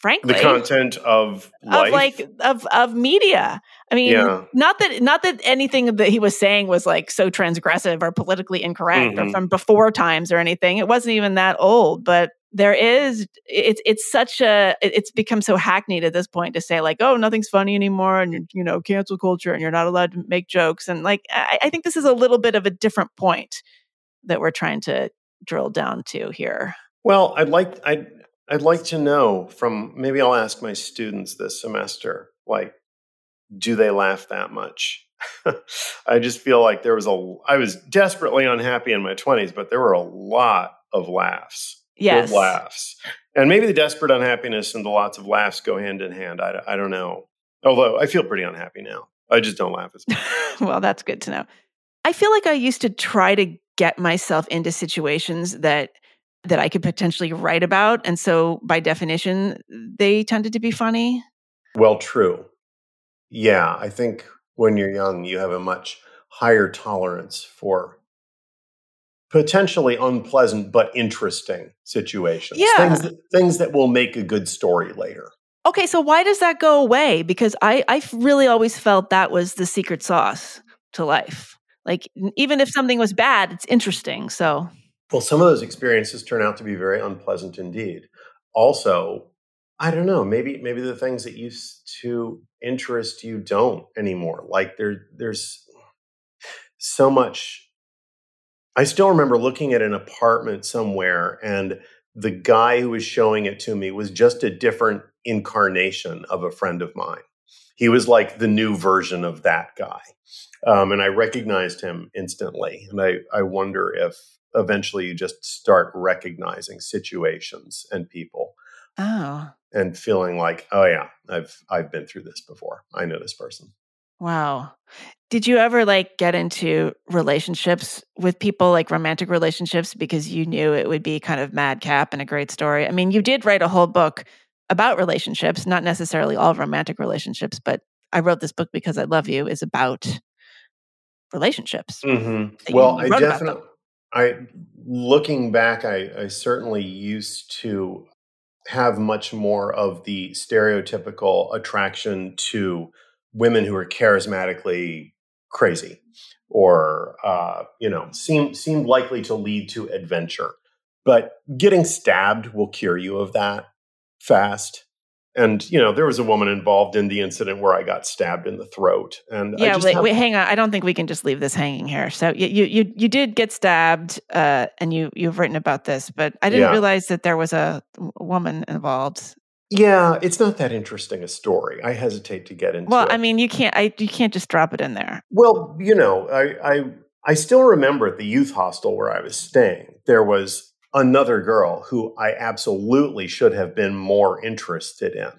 frankly the content of life? of like of of media i mean yeah. not that not that anything that he was saying was like so transgressive or politically incorrect mm-hmm. or from before times or anything it wasn't even that old but there is it's it's such a it's become so hackneyed at this point to say like oh nothing's funny anymore and you know cancel culture and you're not allowed to make jokes and like I, I think this is a little bit of a different point that we're trying to drill down to here well i'd like I'd I'd like to know from maybe I'll ask my students this semester, like, do they laugh that much? I just feel like there was a, I was desperately unhappy in my 20s, but there were a lot of laughs. Yes. Good laughs. And maybe the desperate unhappiness and the lots of laughs go hand in hand. I, I don't know. Although I feel pretty unhappy now. I just don't laugh as much. well, that's good to know. I feel like I used to try to get myself into situations that that I could potentially write about. And so by definition, they tended to be funny. Well, true. Yeah, I think when you're young, you have a much higher tolerance for potentially unpleasant but interesting situations. Yeah. Things that, things that will make a good story later. Okay, so why does that go away? Because I, I really always felt that was the secret sauce to life. Like, even if something was bad, it's interesting. So well, some of those experiences turn out to be very unpleasant indeed. Also, I don't know, maybe maybe the things that used to interest you don't anymore. Like there there's so much I still remember looking at an apartment somewhere and the guy who was showing it to me was just a different incarnation of a friend of mine. He was like the new version of that guy. Um, and I recognized him instantly. And I, I wonder if eventually you just start recognizing situations and people. Oh. And feeling like, oh yeah, I've I've been through this before. I know this person. Wow. Did you ever like get into relationships with people like romantic relationships because you knew it would be kind of madcap and a great story? I mean, you did write a whole book about relationships, not necessarily all romantic relationships, but I wrote this book because I love you is about relationships. Mm-hmm. Well, I definitely I looking back, I, I certainly used to have much more of the stereotypical attraction to women who are charismatically crazy or uh, you know seem seemed likely to lead to adventure but getting stabbed will cure you of that fast and you know there was a woman involved in the incident where I got stabbed in the throat. And yeah, wait, wait, hang on. I don't think we can just leave this hanging here. So you you you, you did get stabbed, uh, and you you've written about this, but I didn't yeah. realize that there was a woman involved. Yeah, it's not that interesting a story. I hesitate to get into. Well, it. I mean, you can't. I you can't just drop it in there. Well, you know, I I I still remember at the youth hostel where I was staying, there was another girl who I absolutely should have been more interested in,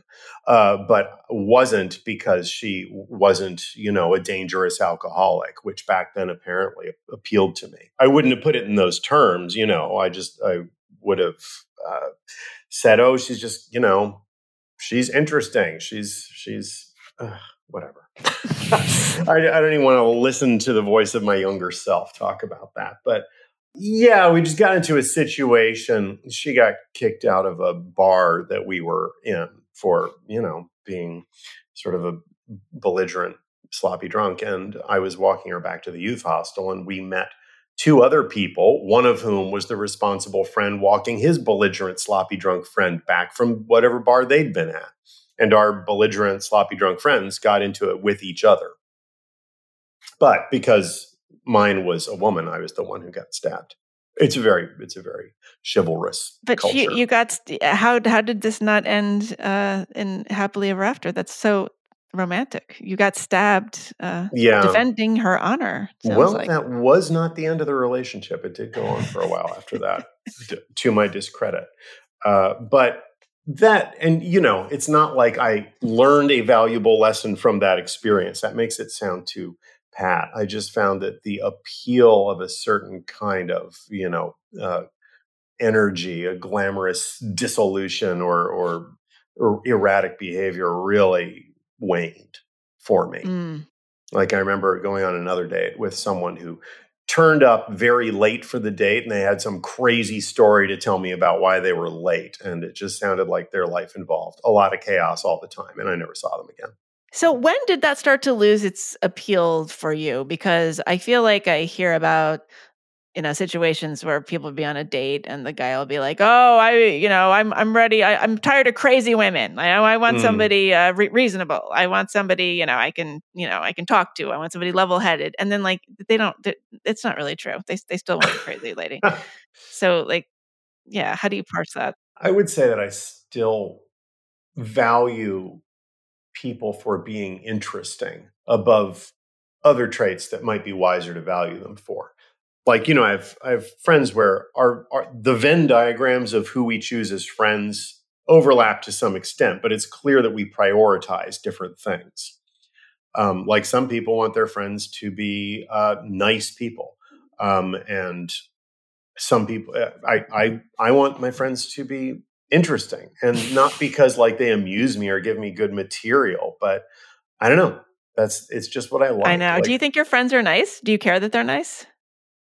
uh, but wasn't because she wasn't, you know, a dangerous alcoholic, which back then apparently appealed to me. I wouldn't have put it in those terms, you know. I just I would have uh, said, "Oh, she's just, you know, she's interesting. She's she's uh, whatever." I, I don't even want to listen to the voice of my younger self talk about that, but yeah, we just got into a situation. She got kicked out of a bar that we were in for, you know, being sort of a belligerent, sloppy drunk. And I was walking her back to the youth hostel, and we met two other people, one of whom was the responsible friend walking his belligerent, sloppy drunk friend back from whatever bar they'd been at. And our belligerent, sloppy drunk friends got into it with each other. But because mine was a woman. I was the one who got stabbed. It's a very, it's a very chivalrous. But culture. you, you got how how did this not end uh, in happily ever after? That's so romantic. You got stabbed. Uh, yeah, defending her honor. Well, like. that was not the end of the relationship. It did go on for a while after that, to my discredit. Uh, but that and you know it's not like i learned a valuable lesson from that experience that makes it sound too pat. I just found that the appeal of a certain kind of, you know, uh, energy, a glamorous dissolution or, or, or erratic behavior really waned for me. Mm. Like I remember going on another date with someone who turned up very late for the date and they had some crazy story to tell me about why they were late and it just sounded like their life involved a lot of chaos all the time and I never saw them again. So when did that start to lose its appeal for you? Because I feel like I hear about you know situations where people be on a date and the guy will be like, "Oh, I, you know, I'm I'm ready. I, am tired of crazy women. I I want mm. somebody uh, re- reasonable. I want somebody, you know, I can, you know, I can talk to. I want somebody level headed." And then like they don't. It's not really true. They they still want a crazy lady. so like, yeah, how do you parse that? I would say that I still value people for being interesting above other traits that might be wiser to value them for. Like, you know, I have, I have friends where our, our the Venn diagrams of who we choose as friends overlap to some extent, but it's clear that we prioritize different things. Um, like some people want their friends to be uh, nice people, um, and some people, uh, I, I, I want my friends to be interesting and not because like they amuse me or give me good material but i don't know. That's it's just what i like i know like, do you think your friends are nice? Do you care that they're nice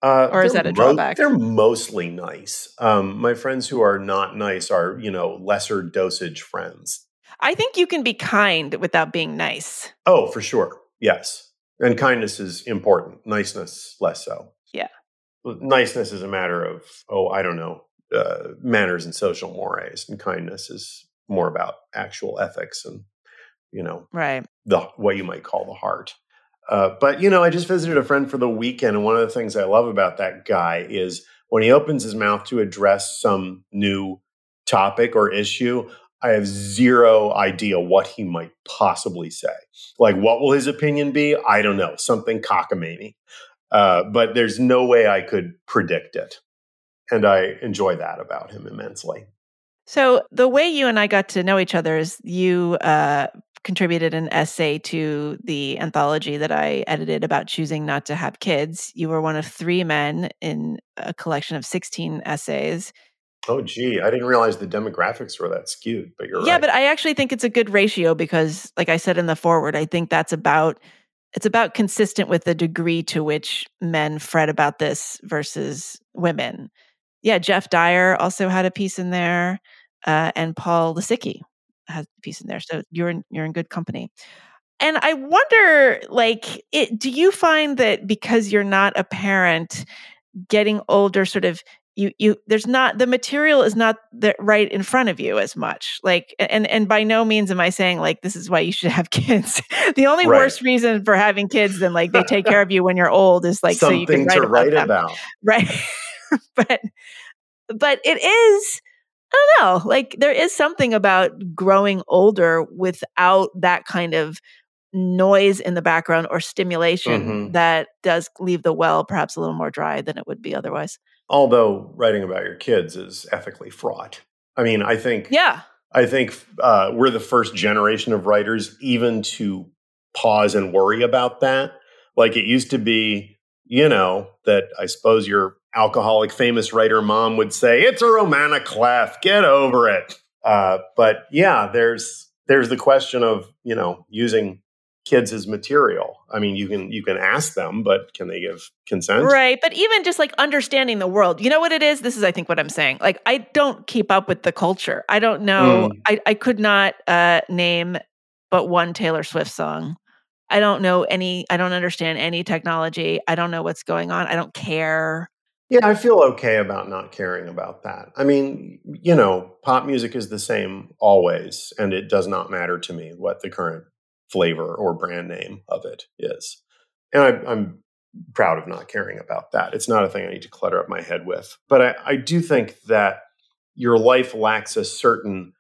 uh, or is that a drawback? mo- they're mostly nice. Um, my friends who are not nice are you know lesser dosage friends. I think you can be kind without being nice. Oh for sure. Yes. And kindness is important. Niceness less so. Yeah. Niceness is a matter of oh i don't know uh, manners and social mores, and kindness is more about actual ethics and you know right. the what you might call the heart. Uh, but you know, I just visited a friend for the weekend, and one of the things I love about that guy is when he opens his mouth to address some new topic or issue. I have zero idea what he might possibly say. Like, what will his opinion be? I don't know. Something cockamamie. Uh, but there's no way I could predict it and I enjoy that about him immensely. So the way you and I got to know each other is you uh, contributed an essay to the anthology that I edited about choosing not to have kids. You were one of three men in a collection of 16 essays. Oh, gee, I didn't realize the demographics were that skewed, but you're yeah, right. but I actually think it's a good ratio because, like I said in the foreword, I think that's about it's about consistent with the degree to which men fret about this versus women yeah, Geoff Dyer also had a piece in there, uh, and Paul Lisicky has a piece in there. So you're in, you're in good company. And I wonder, like, it, do you find that because you're not a parent, getting older, sort of you you there's not the material is not the, right in front of you as much like and and by no means am i saying like this is why you should have kids the only right. worst reason for having kids than like they take care of you when you're old is like Something so you can write to about write them. about right but but it is i don't know like there is something about growing older without that kind of noise in the background or stimulation Mhm. that does leave the well perhaps a little more dry than it would be otherwise although writing about your kids is ethically fraught i mean i think yeah I think uh, we're the first generation of writers even to pause and worry about that. Like it used to be, you know, that I suppose your alcoholic famous writer mom would say, "It's a roman à clef, get over it." Uh, but yeah, there's there's the question of you know using kids as material. I mean, you can you can ask them, but can they give consent? Right. But even just like understanding the world, you know what it is? This is, I think, what I'm saying. Like, I don't keep up with the culture. I don't know. Mm. I, I could not uh, name but one Taylor Swift song. I don't know any, I don't understand any technology. I don't know what's going on. I don't care. Yeah, I feel okay about not caring about that. I mean, you know, pop music is the same always, and it does not matter to me what the current flavor or brand name of it is. And I, I'm proud of not caring about that. It's not a thing I need to clutter up my head with. But I, I do think that your life lacks a certain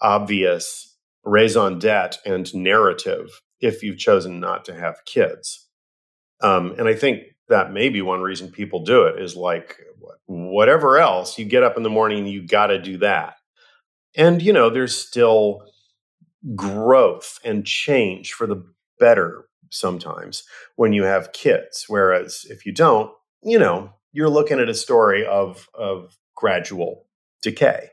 obvious raison d'etre and narrative if you've chosen not to have kids. Um, and I think that may be one reason people do it is like whatever else, you get up in the morning, you got to do that. And, you know, there's still growth and change for the better sometimes when you have kids. Whereas if you don't, you know, you're looking at a story of, of gradual decay.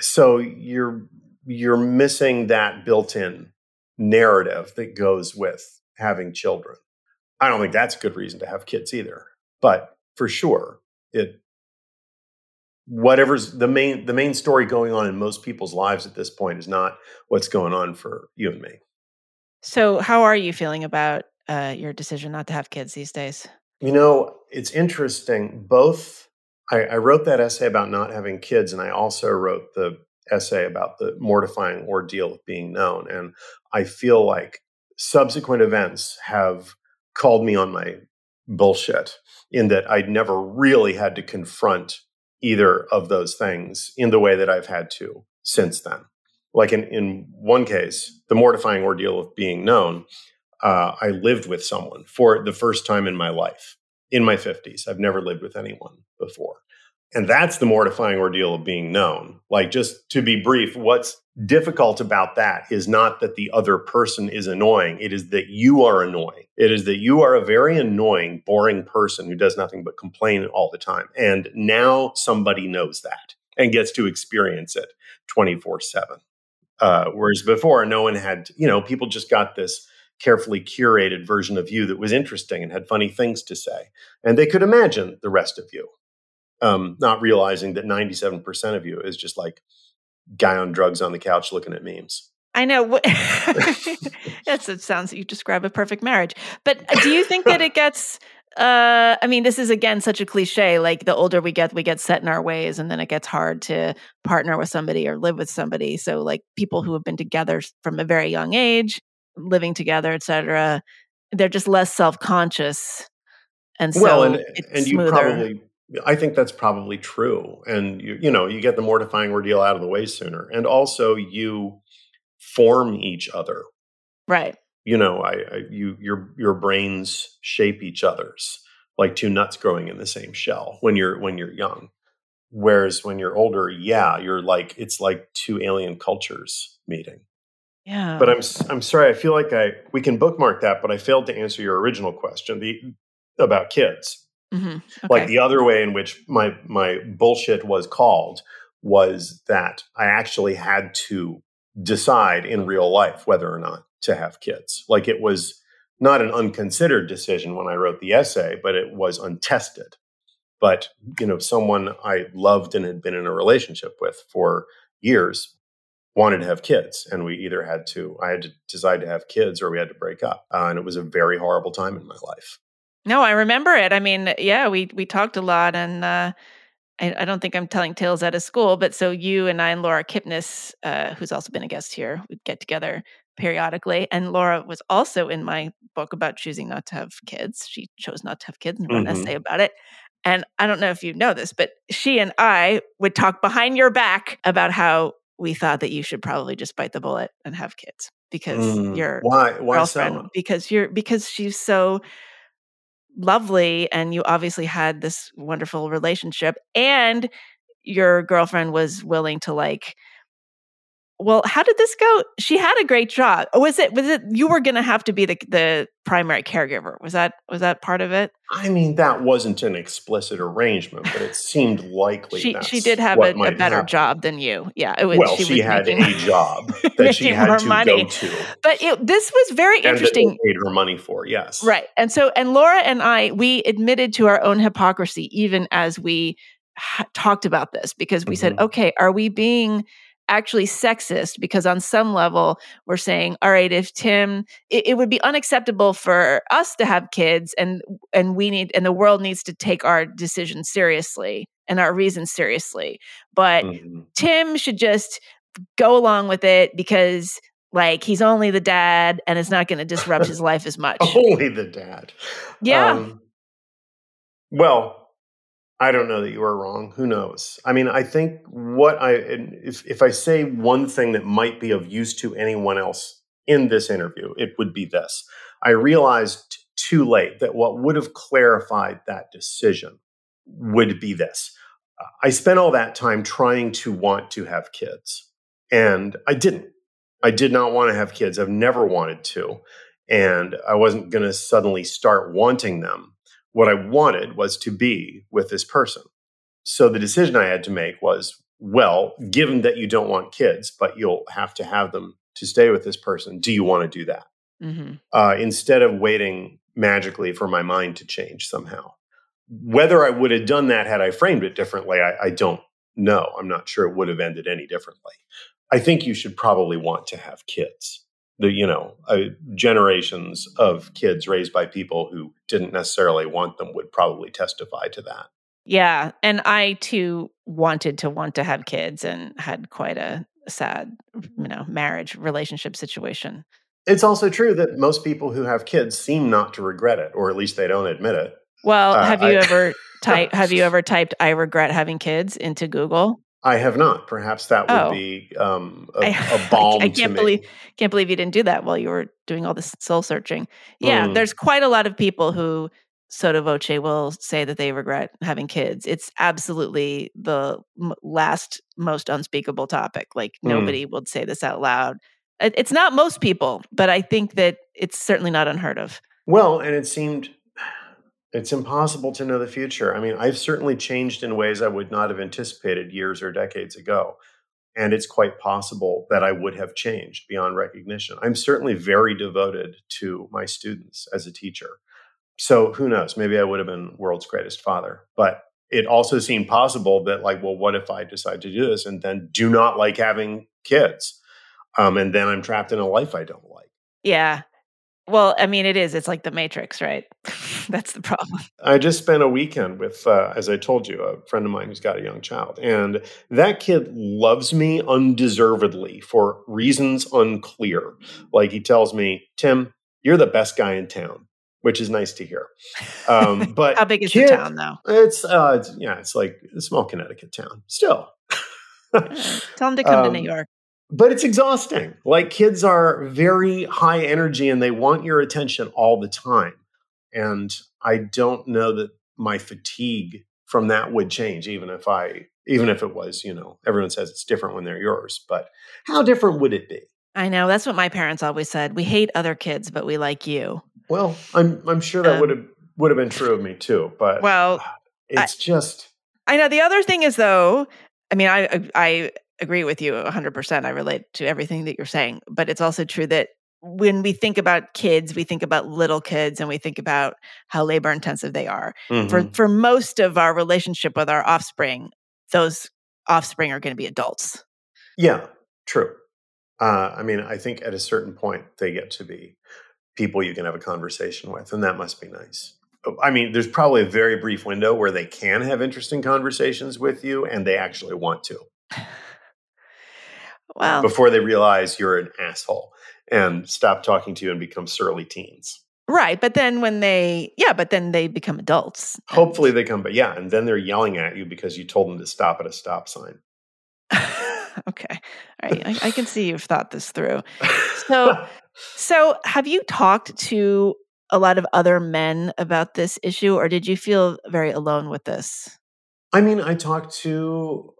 So you're you're missing that built-in narrative that goes with having children. I don't think that's a good reason to have kids either. But for sure, it whatever's the main the main story going on in most people's lives at this point is not what's going on for you and me. So, how are you feeling about uh, your decision not to have kids these days? You know, it's interesting. Both I, I wrote that essay about not having kids, and I also wrote the essay about the mortifying ordeal of being known. And I feel like subsequent events have called me on my bullshit in that I'd never really had to confront either of those things in the way that I've had to since then. Like in, in one case, the mortifying ordeal of being known, uh, I lived with someone for the first time in my life in my 50s. I've never lived with anyone before. And that's the mortifying ordeal of being known. Like, just to be brief, what's difficult about that is not that the other person is annoying. It is that you are annoying. It is that you are a very annoying, boring person who does nothing but complain all the time. And now somebody knows that and gets to experience it 24 7. Uh, whereas before, no one had, you know, people just got this carefully curated version of you that was interesting and had funny things to say. And they could imagine the rest of you um, not realizing that 97% of you is just like guy on drugs on the couch looking at memes. I know. That's it sounds you describe a perfect marriage. But uh, do you think that it gets uh I mean this is again such a cliche like the older we get we get set in our ways and then it gets hard to partner with somebody or live with somebody. So like people who have been together from a very young age, living together, etc., they're just less self-conscious. And so well, and, it's and you probably I think that's probably true. And you, you know, you get the mortifying ordeal out of the way sooner. And also you form each other. right. You know, I, I you your your brains shape each other's like two nuts growing in the same shell when you're when you're young. Whereas when you're older, yeah, you're like it's like two alien cultures meeting. Yeah. But I'm I'm sorry, I feel like I we can bookmark that, but I failed to answer your original question, the about kids Mhm. like the other way in which my my bullshit was called was that I actually had to decide in real life whether or not to have kids. Like it was not an unconsidered decision when I wrote the essay, but it was untested. But you know, someone I loved and had been in a relationship with for years wanted to have kids, and we either had to I had to decide to have kids or we had to break up, uh, and it was a very horrible time in my life. No, I remember it. I mean, yeah, we we talked a lot, and uh, I, I, don't think I'm telling tales out of school, but so you and I and Laura Kipnis, uh, who's also been a guest here, would get together periodically. And Laura was also in my book about choosing not to have kids. She chose not to have kids and wrote mm-hmm. an essay about it. And I don't know if you know this, but she and I would talk behind your back about how we thought that you should probably just bite the bullet and have kids because mm, you're why why girlfriend so? because you're because she's so lovely and you obviously had this wonderful relationship and your girlfriend was willing to like well, how did this go? She had a great job. Was it was it you were going to have to be the the primary caregiver? Was that was that part of it? I mean, that wasn't an explicit arrangement, but it seemed likely. she she did have a, a, better happen. job than you. Yeah, it was. Well, she, she was had making, a job that she had to money. go to. But it, this was very and interesting. paid her money for yes, right. And so, and Laura and I, we admitted to our own hypocrisy even as we ha- talked about this because we mm-hmm. said, okay, are we being actually sexist because on some level we're saying all right if tim it, it, would be unacceptable for us to have kids and and we need and the world needs to take our decisions seriously and our reasons seriously. But mm-hmm. tim should just go along with it because like he's only the dad and it's not going to disrupt his life as much. Only the dad. Yeah. Um, well I don't know that you are wrong. Who knows? I mean, I think what I if if I say one thing that might be of use to anyone else in this interview, it would be this. I realized too late that what would have clarified that decision would be this. I spent all that time trying to want to have kids, and I didn't. I did not want to have kids. I've never wanted to. And I wasn't going to suddenly start wanting them what I wanted was to be with this person. So the decision I had to make was well, given that you don't want kids, but you'll have to have them to stay with this person, do you want to do that? Mm-hmm. Uh, instead of waiting magically for my mind to change somehow. Whether I would have done that had I framed it differently, I, I don't know. I'm not sure it would have ended any differently. I think you should probably want to have kids the you know uh, generations of kids raised by people who didn't necessarily want them would probably testify to that. Yeah and i too wanted to want to have kids and had quite a sad you know marriage relationship situation. It's also true that most people who have kids seem not to regret it or at least they don't admit it. Well uh, have you I, ever typed have you ever typed i regret having kids into google I have not. Perhaps that would oh. be um, a, a balm. I, I can't believe me. can't believe you didn't do that while you were doing all this soul searching. Yeah, mm. there's quite a lot of people who sotto voce will say that they regret having kids. It's absolutely the m- last most unspeakable topic. Like mm. nobody would say this out loud. It, it's not most people, but I think that it's certainly not unheard of. Well, and it seemed it's impossible to know the future. I mean, I've certainly changed in ways I would not have anticipated years or decades ago. And it's quite possible that I would have changed beyond recognition. I'm certainly very devoted to my students as a teacher. So who knows? Maybe I would have been world's greatest father. But it also seemed possible that, like, well, what if I decide to do this and then do not like having kids? Um, and then I'm trapped in a life I don't like. Yeah. Well, I mean, it is. It's like the Matrix, right? That's the problem. I just spent a weekend with, uh, as I told you, a friend of mine who's got a young child. And that kid loves me undeservedly for reasons unclear. Like he tells me, Tim, you're the best guy in town, which is nice to hear. Um, but how big is kid, the town, though? It's, uh, it's, yeah, it's like a small Connecticut town. Still. Tell him to come um, to New um, York but it's exhausting. Like kids are very high energy and they want your attention all the time. And I don't know that my fatigue from that would change even if I even if it was, you know, everyone says it's different when they're yours, but how different would it be? I know that's what my parents always said. We hate other kids, but we like you. Well, I'm I'm sure that um, would have would have been true of me too, but well, it's I, just I know the other thing is though, I mean, I I agree with you 100%. I relate to everything that you're saying. But it's also true that when we think about kids, we think about little kids and we think about how labor intensive they are. Mm-hmm. For for most of our relationship with our offspring, those offspring are going to be adults. Yeah, true. Uh, I mean, I think at a certain point they get to be people you can have a conversation with, and that must be nice. I mean, there's probably a very brief window where they can have interesting conversations with you and they actually want to. Well, before they realize you're an asshole and stop talking to you and become surly teens. Right. But then when they, yeah, but then they become adults. Hopefully they come, but yeah, and then they're yelling at you because you told them to stop at a stop sign. okay. All right. I, I can see you've thought this through. So, so have you talked to a lot of other men about this issue, or did you feel very alone with this? I mean, I talked to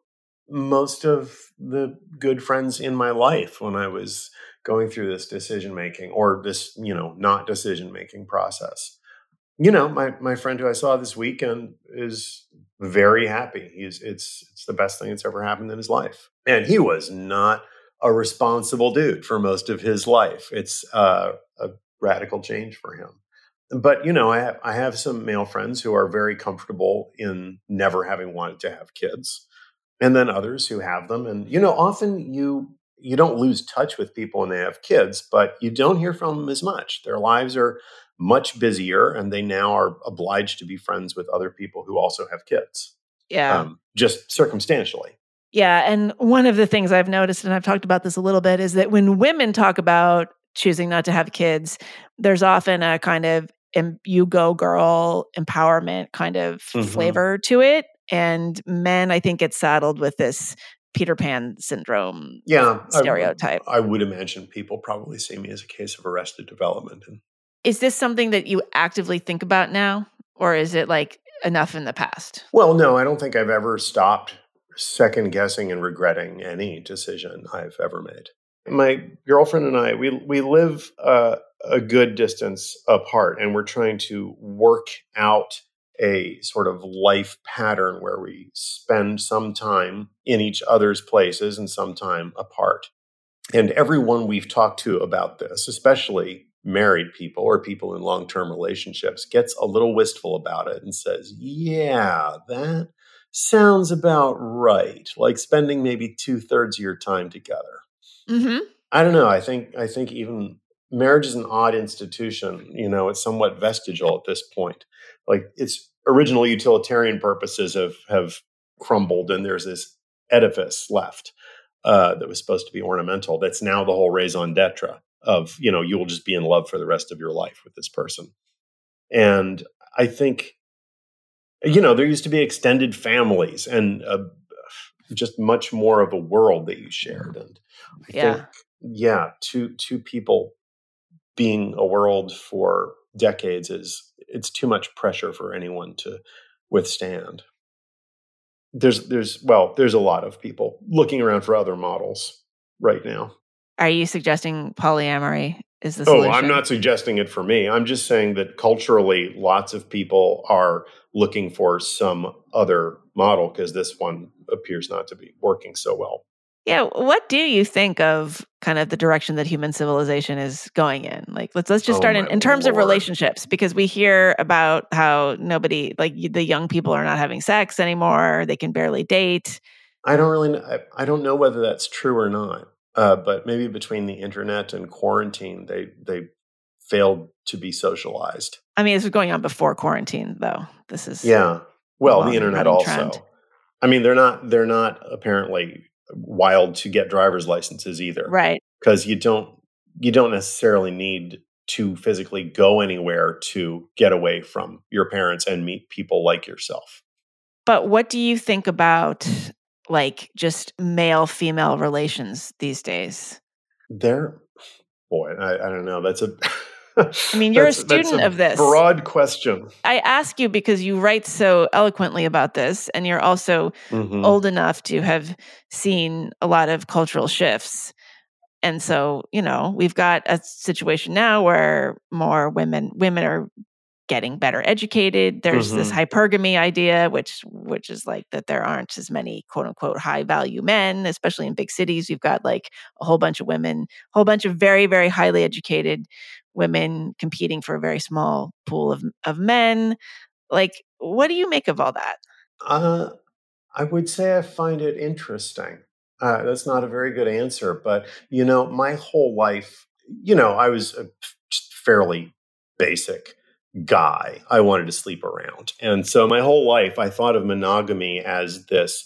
most of the good friends in my life when I was going through this decision making or this, you know, not decision making process. You know, my my friend who I saw this weekend is very happy. He's it's it's the best thing that's ever happened in his life. And he was not a responsible dude for most of his life. It's uh, a radical change for him. But you know, I have, I have some male friends who are very comfortable in never having wanted to have kids, and then others who have them. And you know, often you you don't lose touch with people when they have kids, but you don't hear from them as much. Their lives are much busier, and they now are obliged to be friends with other people who also have kids. Yeah, um, just circumstantially. Yeah. And one of the things I've noticed, and I've talked about this a little bit, is that when women talk about choosing not to have kids, there's often a kind of you go girl empowerment kind of mm-hmm. flavor to it. And men, I think, get saddled with this Peter Pan syndrome yeah, stereotype. I, I would imagine people probably see me as a case of arrested development. And is this something that you actively think about now? Or is it like enough in the past? Well, no, I don't think I've ever stopped second guessing and regretting any decision I've ever made. My girlfriend and I, we we live uh, a good distance apart, and we're trying to work out a sort of life pattern where we spend some time in each other's places and some time apart. And everyone we've talked to about this, especially married people or people in long term relationships, gets a little wistful about it and says, Yeah, that sounds about right. Like spending maybe two thirds of your time together. Mm-hmm. I don't know. I think I think even marriage is an odd institution. You know, it's somewhat vestigial at this point. Like its original utilitarian purposes have have crumbled, and there's this edifice left uh, that was supposed to be ornamental. That's now the whole raison d'être of you know you will just be in love for the rest of your life with this person. And I think you know, there used to be extended families and uh, just much more of a world that you shared. And I yeah. think, yeah, two two people being a world for decades is it's too much pressure for anyone to withstand. There's there's well, there's a lot of people looking around for other models right now. Are you suggesting polyamory is the solution? Oh, I'm not suggesting it for me. I'm just saying that culturally, lots of people are looking for some other model because this one appears not to be working so well. Yeah, what do you think of kind of the direction that human civilization is going in? Like let's let's just oh start in, in terms Lord. of relationships because we hear about how nobody like the young people are not having sex anymore, they can barely date. I don't really know, I, I don't know whether that's true or not. Uh, but maybe between the internet and quarantine, they they failed to be socialized. I mean, this was going on before quarantine, though. This is yeah. Well, the internet also. Trend. I mean, they're not they're not apparently wild to get driver's licenses either, right? Because you don't you don't necessarily need to physically go anywhere to get away from your parents and meet people like yourself. But what do you think about like just male female relations these days? There, boy, I, I don't know. That's a. I mean, you're a student a of this. Broad question. I ask you because you write so eloquently about this, and you're also mm-hmm. old enough to have seen a lot of cultural shifts. And so, you know, we've got a situation now where more women women are getting better educated. There's mm-hmm. this hypergamy idea, which which is like that there aren't as many quote unquote high value men, especially in big cities. You've got like a whole bunch of women, a whole bunch of very very highly educated women competing for a very small pool of of men. Like, what do you make of all that? Uh, I would say I find it interesting. Uh, that's not a very good answer, but you know, my whole life, you know, I was a fairly basic guy I wanted to sleep around. And so my whole life, I thought of monogamy as this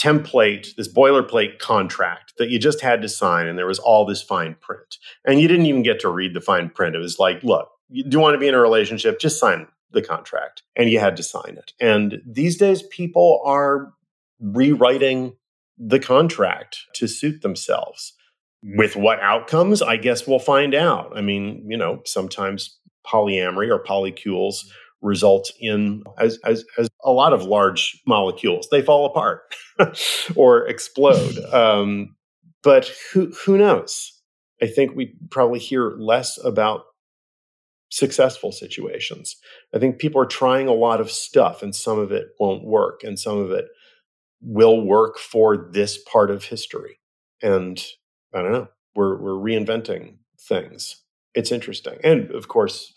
template, this boilerplate contract that you just had to sign, and there was all this fine print. And you didn't even get to read the fine print. It was like, look, you do want to be in a relationship? Just sign the contract. And you had to sign it. And these days, people are rewriting the contract to suit themselves. With what outcomes? I guess we'll find out. I mean, you know, sometimes polyamory or polycules result in as, as, as a lot of large molecules. They fall apart or explode. Um, but who who knows? I think we probably hear less about successful situations. I think people are trying a lot of stuff and some of it won't work and some of it will work for this part of history. And i don't know we're we're reinventing things. It's interesting. And of course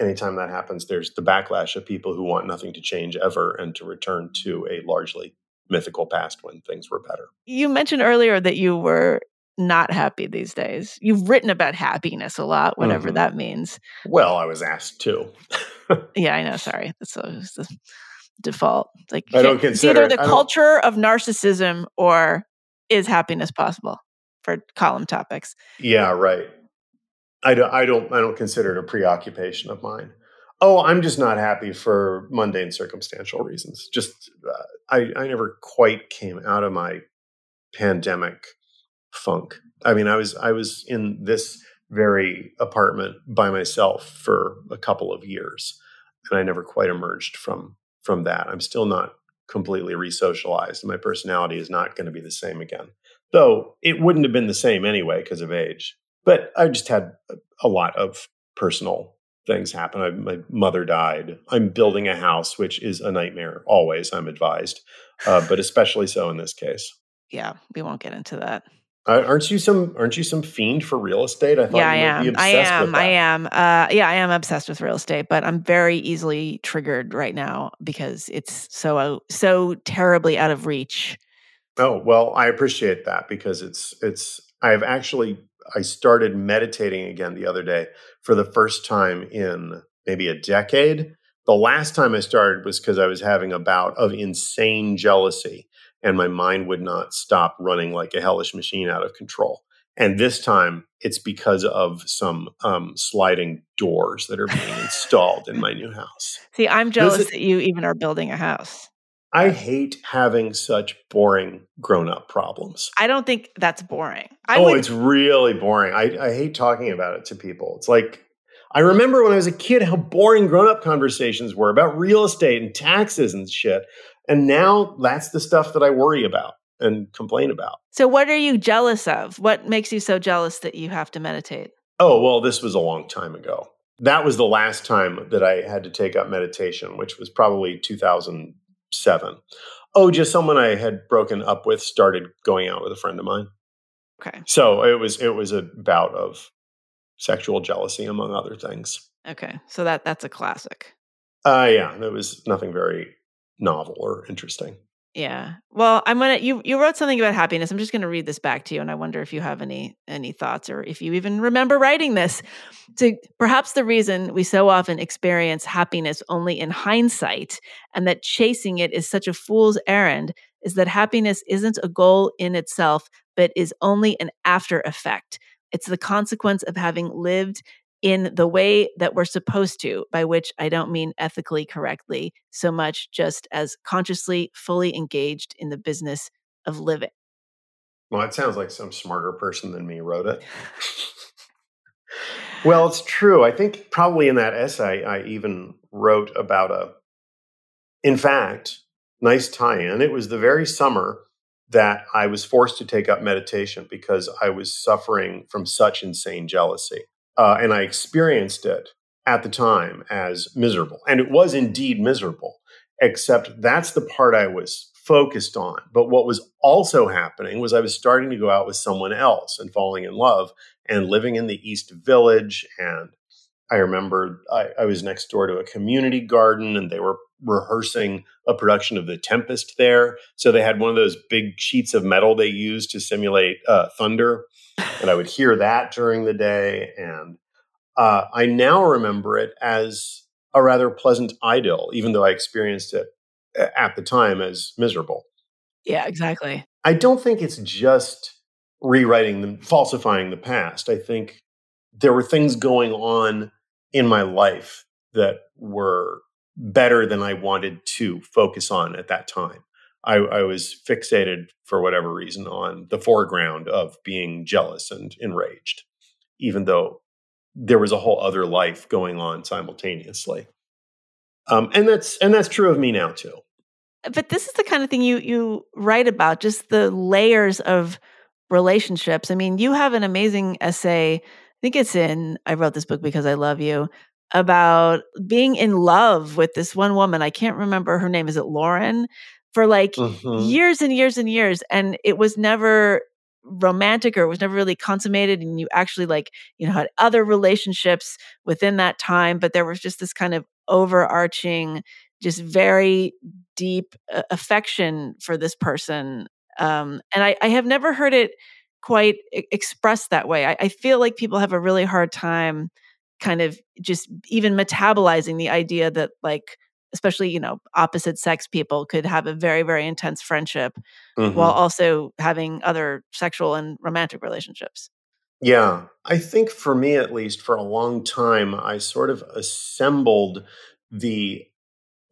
anytime that happens, there's the backlash of people who want nothing to change ever and to return to a largely mythical past when things were better. You mentioned earlier that you were not happy these days. You've written about happiness a lot, whatever mm-hmm. that means. Well, I was asked to. yeah, I know. Sorry, that's the default. Like I don't consider either the culture of narcissism or is happiness possible for column topics. Yeah, right. I don't, I don't, I don't consider it a preoccupation of mine. Oh, I'm just not happy for mundane circumstantial reasons. Just, uh, I, I never quite came out of my pandemic funk. I mean, I was, I was in this very apartment by myself for a couple of years, and I never quite emerged from from that. I'm still not completely resocialized. And my personality is not going to be the same again, though it wouldn't have been the same anyway because of age. But I just had a lot of personal things happen. I, my mother died. I'm building a house, which is a nightmare always, I'm advised, uh, but especially so in this case. Yeah, we won't get into that. Uh, aren't you some aren't you some fiend for real estate? I thought yeah, I am. I am. I am. Uh, yeah, I am obsessed with real estate, but I'm very easily triggered right now because it's so so terribly out of reach. Oh well, I appreciate that because it's it's I've actually I started meditating again the other day for the first time in maybe a decade. The last time I started was because I was having a bout of insane jealousy and my mind would not stop running like a hellish machine out of control. And this time it's because of some um, sliding doors that are being installed in my new house. See, I'm jealous that you even are building a house. I hate having such boring grown up problems. I don't think that's boring. I oh, would... it's really boring. I, I hate talking about it to people. It's like, I remember when I was a kid how boring grown up conversations were about real estate and taxes and shit. And now that's the stuff that I worry about and complain about. So, what are you jealous of? What makes you so jealous that you have to meditate? Oh, well, this was a long time ago. That was the last time that I had to take up meditation, which was probably 2000 seven. Oh, just someone I had broken up with started going out with a friend of mine. Okay. So it was it was a bout of sexual jealousy among other things. Okay. So that that's a classic. Uh yeah, it was nothing very novel or interesting. Yeah. Well, I'm gonna you you wrote something about happiness. I'm just gonna read this back to you, and I wonder if you have any any thoughts or if you even remember writing this. So perhaps the reason we so often experience happiness only in hindsight, and that chasing it is such a fool's errand, is that happiness isn't a goal in itself, but is only an after effect. It's the consequence of having lived in the way that we're supposed to, by which I don't mean ethically correctly so much just as consciously fully engaged in the business of living. Well, it sounds like some smarter person than me wrote it. well, it's true. I think probably in that essay, I even wrote about a, in fact, nice tie in. It was the very summer that I was forced to take up meditation because I was suffering from such insane jealousy. Uh, and I experienced it at the time as miserable. And it was indeed miserable, except that's the part I was focused on. But what was also happening was I was starting to go out with someone else and falling in love and living in the East Village. And I remember I, I was next door to a community garden and they were rehearsing a production of The Tempest there. So they had one of those big sheets of metal they used to simulate uh, thunder and I would hear that during the day. And uh, I now remember it as a rather pleasant idyll, even though I experienced it at the time as miserable. Yeah, exactly. I don't think it's just rewriting the falsifying the past. I think there were things going on in my life that were better than I wanted to focus on at that time. I, I, was fixated for whatever reason on the foreground of being jealous and enraged, even though there was a whole other life going on simultaneously. Um, and that's and that's true of me now too. But this is the kind of thing you you write about, just the layers of relationships. I mean, you have an amazing essay. I think it's in I wrote this book because I love you about being in love with this one woman. I can't remember her name. Is it Lauren? For like mm-hmm. years and years and years. And it was never romantic or it was never really consummated. And you actually like, you know, had other relationships within that time. But there was just this kind of overarching, just very deep uh, affection for this person. Um, and I, I have never heard it quite expressed that way. I, I feel like people have a really hard time kind of just even metabolizing the idea that like especially you know opposite sex people could have a very very intense friendship mm-hmm. while also having other sexual and romantic relationships yeah i think for me at least for a long time i sort of assembled the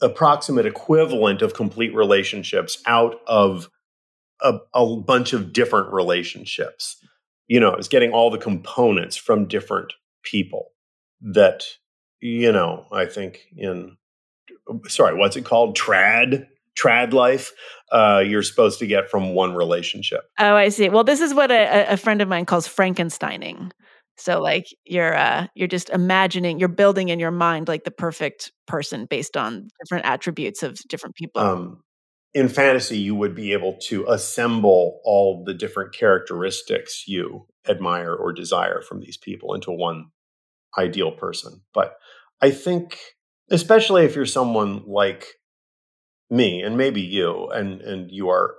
approximate equivalent of complete relationships out of a, a bunch of different relationships you know i was getting all the components from different people that you know i think in sorry what's it called? Trad trad life uh, you're supposed to get from one relationship. Oh i see. Well this is what a, a friend of mine calls frankensteining. So like you're uh, you're just imagining you're building in your mind like the perfect person based on different attributes of different people. Um, in fantasy you would be able to assemble all the different characteristics you admire or desire from these people into one ideal person. But I think, especially if you're someone like me and maybe you, and, and you are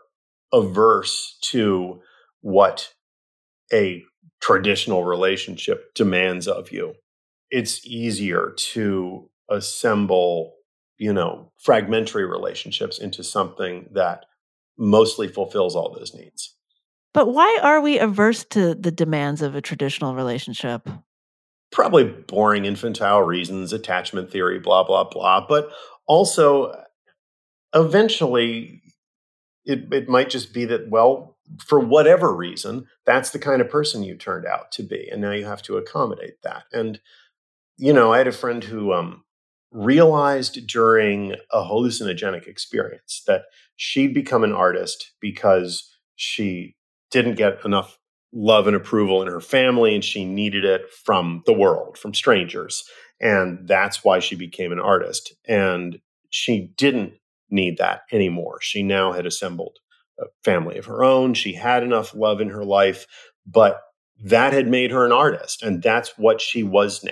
averse to what a traditional relationship demands of you, it's easier to assemble, you know, fragmentary relationships into something that mostly fulfills all those needs. But why are we averse to the demands of a traditional relationship? Probably boring infantile reasons, attachment theory, blah, blah, blah. But also, eventually, it, it might just be that, well, for whatever reason, that's the kind of person you turned out to be. And now you have to accommodate that. And, you know, I had a friend who um, realized during a hallucinogenic experience that she'd become an artist because she didn't get enough love and approval in her family, and she needed it from the world, from strangers. And that's why she became an artist. And she didn't need that anymore. She now had assembled a family of her own. She had enough love in her life, but that had made her an artist. And that's what she was now.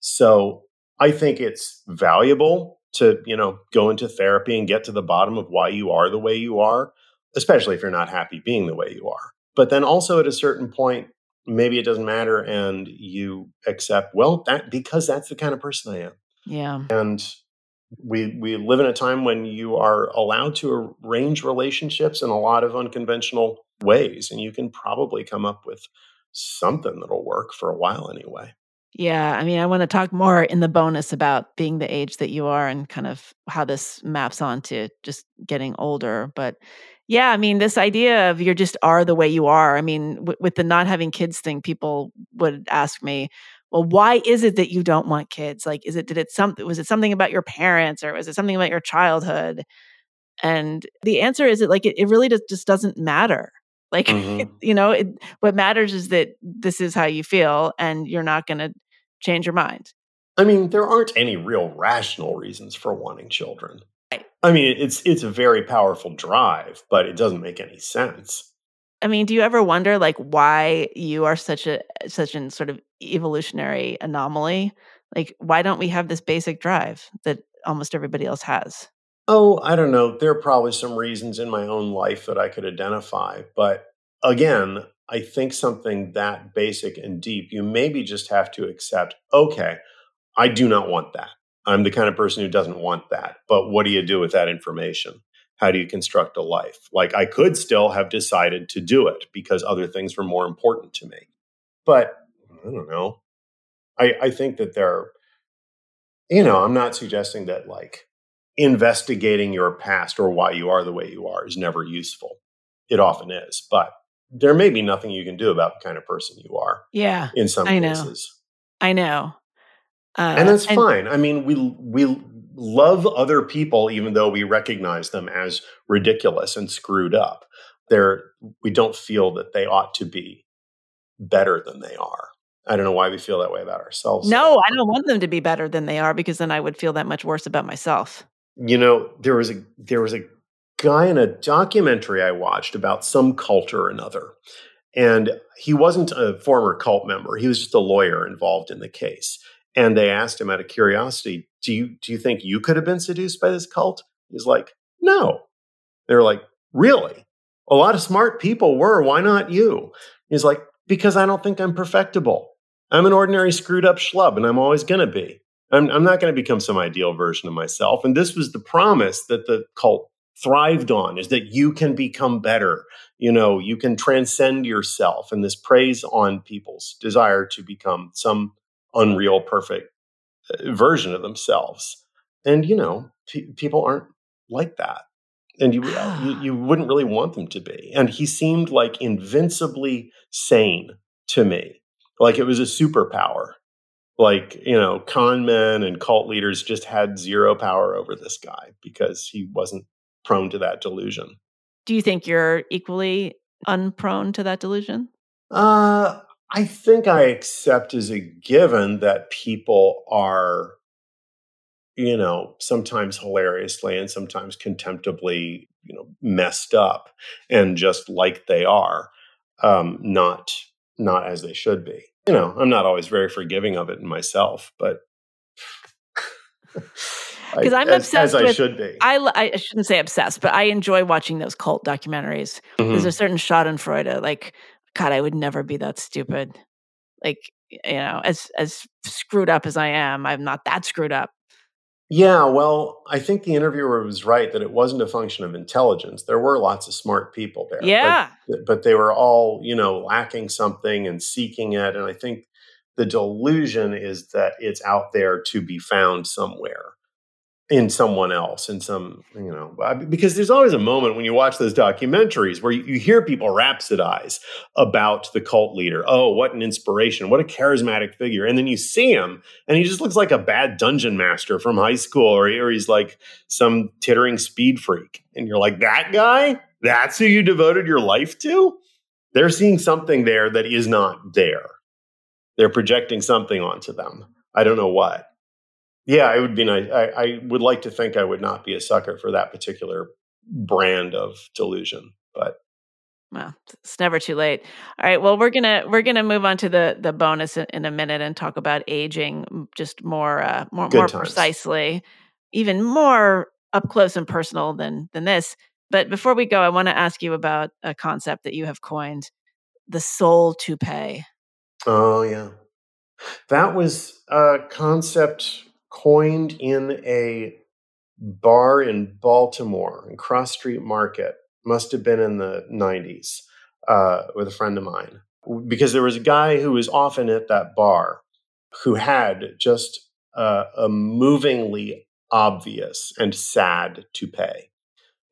So I think it's valuable to, you know, go into therapy and get to the bottom of why you are the way you are, especially if you're not happy being the way you are. But then also at a certain point, maybe it doesn't matter and you accept, well, that because that's the kind of person I am. Yeah. And we we live in a time when you are allowed to arrange relationships in a lot of unconventional ways and you can probably come up with something that'll work for a while anyway. Yeah, I mean, I want to talk more in the bonus about being the age that you are and kind of how this maps onto just getting older. But yeah, I mean, this idea of you're just are the way you are. I mean, w- with the not having kids thing, people would ask me, well, why is it that you don't want kids? Like, is it, did it something, was it something about your parents or was it something about your childhood? And the answer is that, like, it, it really just, just doesn't matter. Like, mm-hmm. you know, it, what matters is that this is how you feel and you're not going to change your mind. I mean, there aren't any real rational reasons for wanting children. I mean, it's it's a very powerful drive, but it doesn't make any sense. I mean, do you ever wonder like why you are such a such an sort of evolutionary anomaly? Like why don't we have this basic drive that almost everybody else has? Oh, I don't know. There are probably some reasons in my own life that I could identify, but again, I think something that basic and deep, you maybe just have to accept, okay, I do not want that. I'm the kind of person who doesn't want that. But what do you do with that information? How do you construct a life? Like I could still have decided to do it because other things were more important to me. But I don't know. I, I think that there, you know, I'm not suggesting that like investigating your past or why you are the way you are is never useful. It often is, but there may be nothing you can do about the kind of person you are. Yeah. In some I cases. Know. I know. Uh, and that's and, fine. I mean, we we love other people even though we recognize them as ridiculous and screwed up. They're we don't feel that they ought to be better than they are. I don't know why we feel that way about ourselves. No, I don't want them to be better than they are because then I would feel that much worse about myself. You know, there was a there was a guy in a documentary I watched about some cult or another. And he wasn't a former cult member. He was just a lawyer involved in the case. And they asked him out of curiosity, do you do you think you could have been seduced by this cult? He's like, no. They're like, really? A lot of smart people were. Why not you? He's like, because I don't think I'm perfectible. I'm an ordinary screwed up schlub, and I'm always going to be. I'm, I'm not going to become some ideal version of myself. And this was the promise that the cult thrived on is that you can become better. You know, you can transcend yourself. And this preys on people's desire to become some unreal, perfect uh, version of themselves. And, you know, pe- people aren't like that. And you, uh, you, you wouldn't really want them to be. And he seemed like invincibly sane to me, like it was a superpower. Like, you know, con men and cult leaders just had zero power over this guy because he wasn't prone to that delusion. Do you think you're equally unprone to that delusion? Uh, I think I accept as a given that people are, you know, sometimes hilariously and sometimes contemptibly, you know, messed up and just like they are, um, not not as they should be. You know, I'm not always very forgiving of it in myself, but because I'm as, obsessed as with, I should be. I, I shouldn't say obsessed, but I enjoy watching those cult documentaries. Mm-hmm. There's a certain Schadenfreude, like God, I would never be that stupid. Like you know, as as screwed up as I am, I'm not that screwed up. Yeah, well, I think the interviewer was right that it wasn't a function of intelligence. There were lots of smart people there. Yeah. But, but they were all, you know, lacking something and seeking it. And I think the delusion is that it's out there to be found somewhere in someone else in some you know because there's always a moment when you watch those documentaries where you, you, hear people rhapsodize about the cult leader. Oh what an inspiration. What a charismatic figure. And then you see him and he just looks like a bad dungeon master from high school or, or he's like some tittering speed freak. And you're like that guy? That's who you devoted your life to? They're seeing something there that is not there. They're projecting something onto them. I don't know what yeah, it would be nice. I, I would like to think I would not be a sucker for that particular brand of delusion, but well, it's never too late. All right. Well, we're gonna we're gonna move on to the the bonus in, in a minute and talk about aging just more uh, more Good more times. precisely, even more up close and personal than than this. But before we go, I want to ask you about a concept that you have coined, the soul toupee. Oh yeah, that was a concept coined in a bar in Baltimore, in Cross Street Market, must have been in the 90s, uh, with a friend of mine. Because there was a guy who was often at that bar who had just uh, a movingly obvious and sad toupee.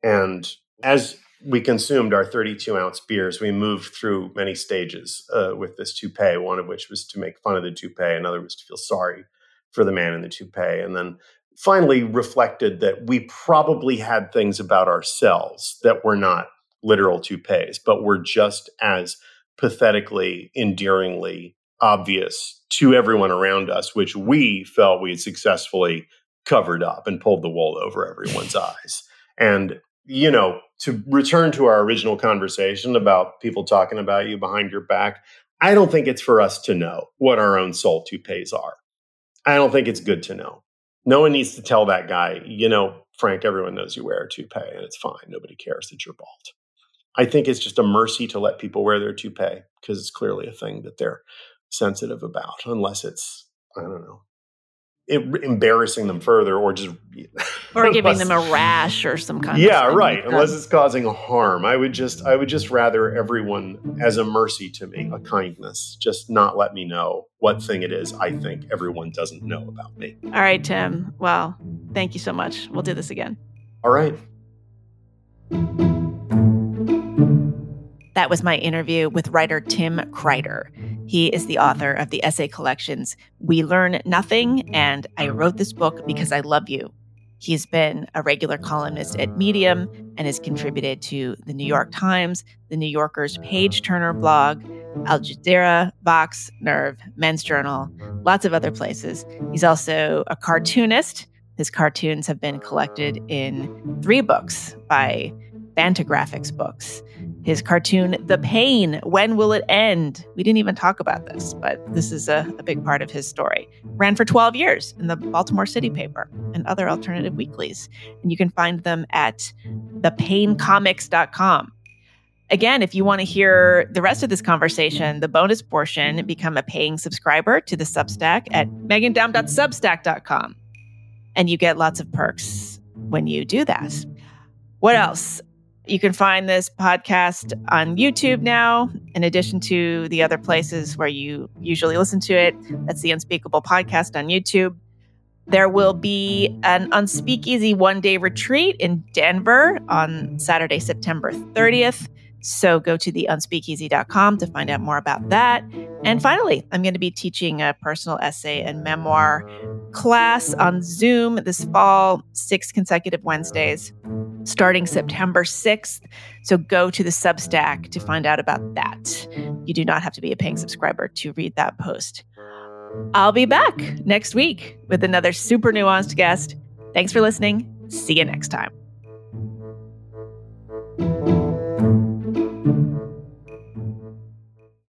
And as we consumed our 32 ounce beers, we moved through many stages uh, with this toupee, one of which was to make fun of the toupee, another was to feel sorry for the man in the toupee. And then finally reflected that we probably had things about ourselves that were not literal toupees, but were just as pathetically, endearingly obvious to everyone around us, which we felt we had successfully covered up and pulled the wool over everyone's eyes. And, you know, to return to our original conversation about people talking about you behind your back, I don't think it's for us to know what our own soul toupees are. I don't think it's good to know. No one needs to tell that guy, you know, Frank, everyone knows you wear a toupee and it's fine. Nobody cares that you're bald. I think it's just a mercy to let people wear their toupee because it's clearly a thing that they're sensitive about, unless it's, I don't know, embarrassing them further or just or giving them a rash or some kind of yeah right. Unless it's causing harm. I would just i would just rather everyone as a mercy to me a kindness. Just not let me know what thing it is i think everyone doesn't know about me. All right tim. Well thank you so much. We'll do this again. All right. That was my interview with writer Tim Kreider. He is the author of the essay collections We Learn Nothing and I Wrote This Book Because I Love You. He's been a regular columnist at Medium and has contributed to the New York Times, the New Yorker's Page Turner blog, Al Jazeera, Vox, Nerve, Men's Journal, lots of other places. He's also a cartoonist. His cartoons have been collected in three books by Fantagraphics books. His cartoon, The Pain, When Will It End? We didn't even talk about this, but this is a, a big part of his story. Ran for 12 years in the Baltimore City paper and other alternative weeklies. And you can find them at thepaincomics.com. Again, if you want to hear the rest of this conversation, the bonus portion, become a paying subscriber to the Substack at meghandaum.substack.com. And you get lots of perks when you do that. What else? You can find this podcast on YouTube now, in addition to the other places where you usually listen to it. That's the Unspeakable Podcast on YouTube. There will be an Unspeakeasy one day retreat in Denver on Saturday, September 30th. So go to the unspeakeasy.com to find out more about that. And finally, I'm going to be teaching a personal essay and memoir class on Zoom this fall, six consecutive Wednesdays, starting September 6th. So go to the Substack to find out about that. You do not have to be a paying subscriber to read that post. I'll be back next week with another super nuanced guest. Thanks for listening. See you next time.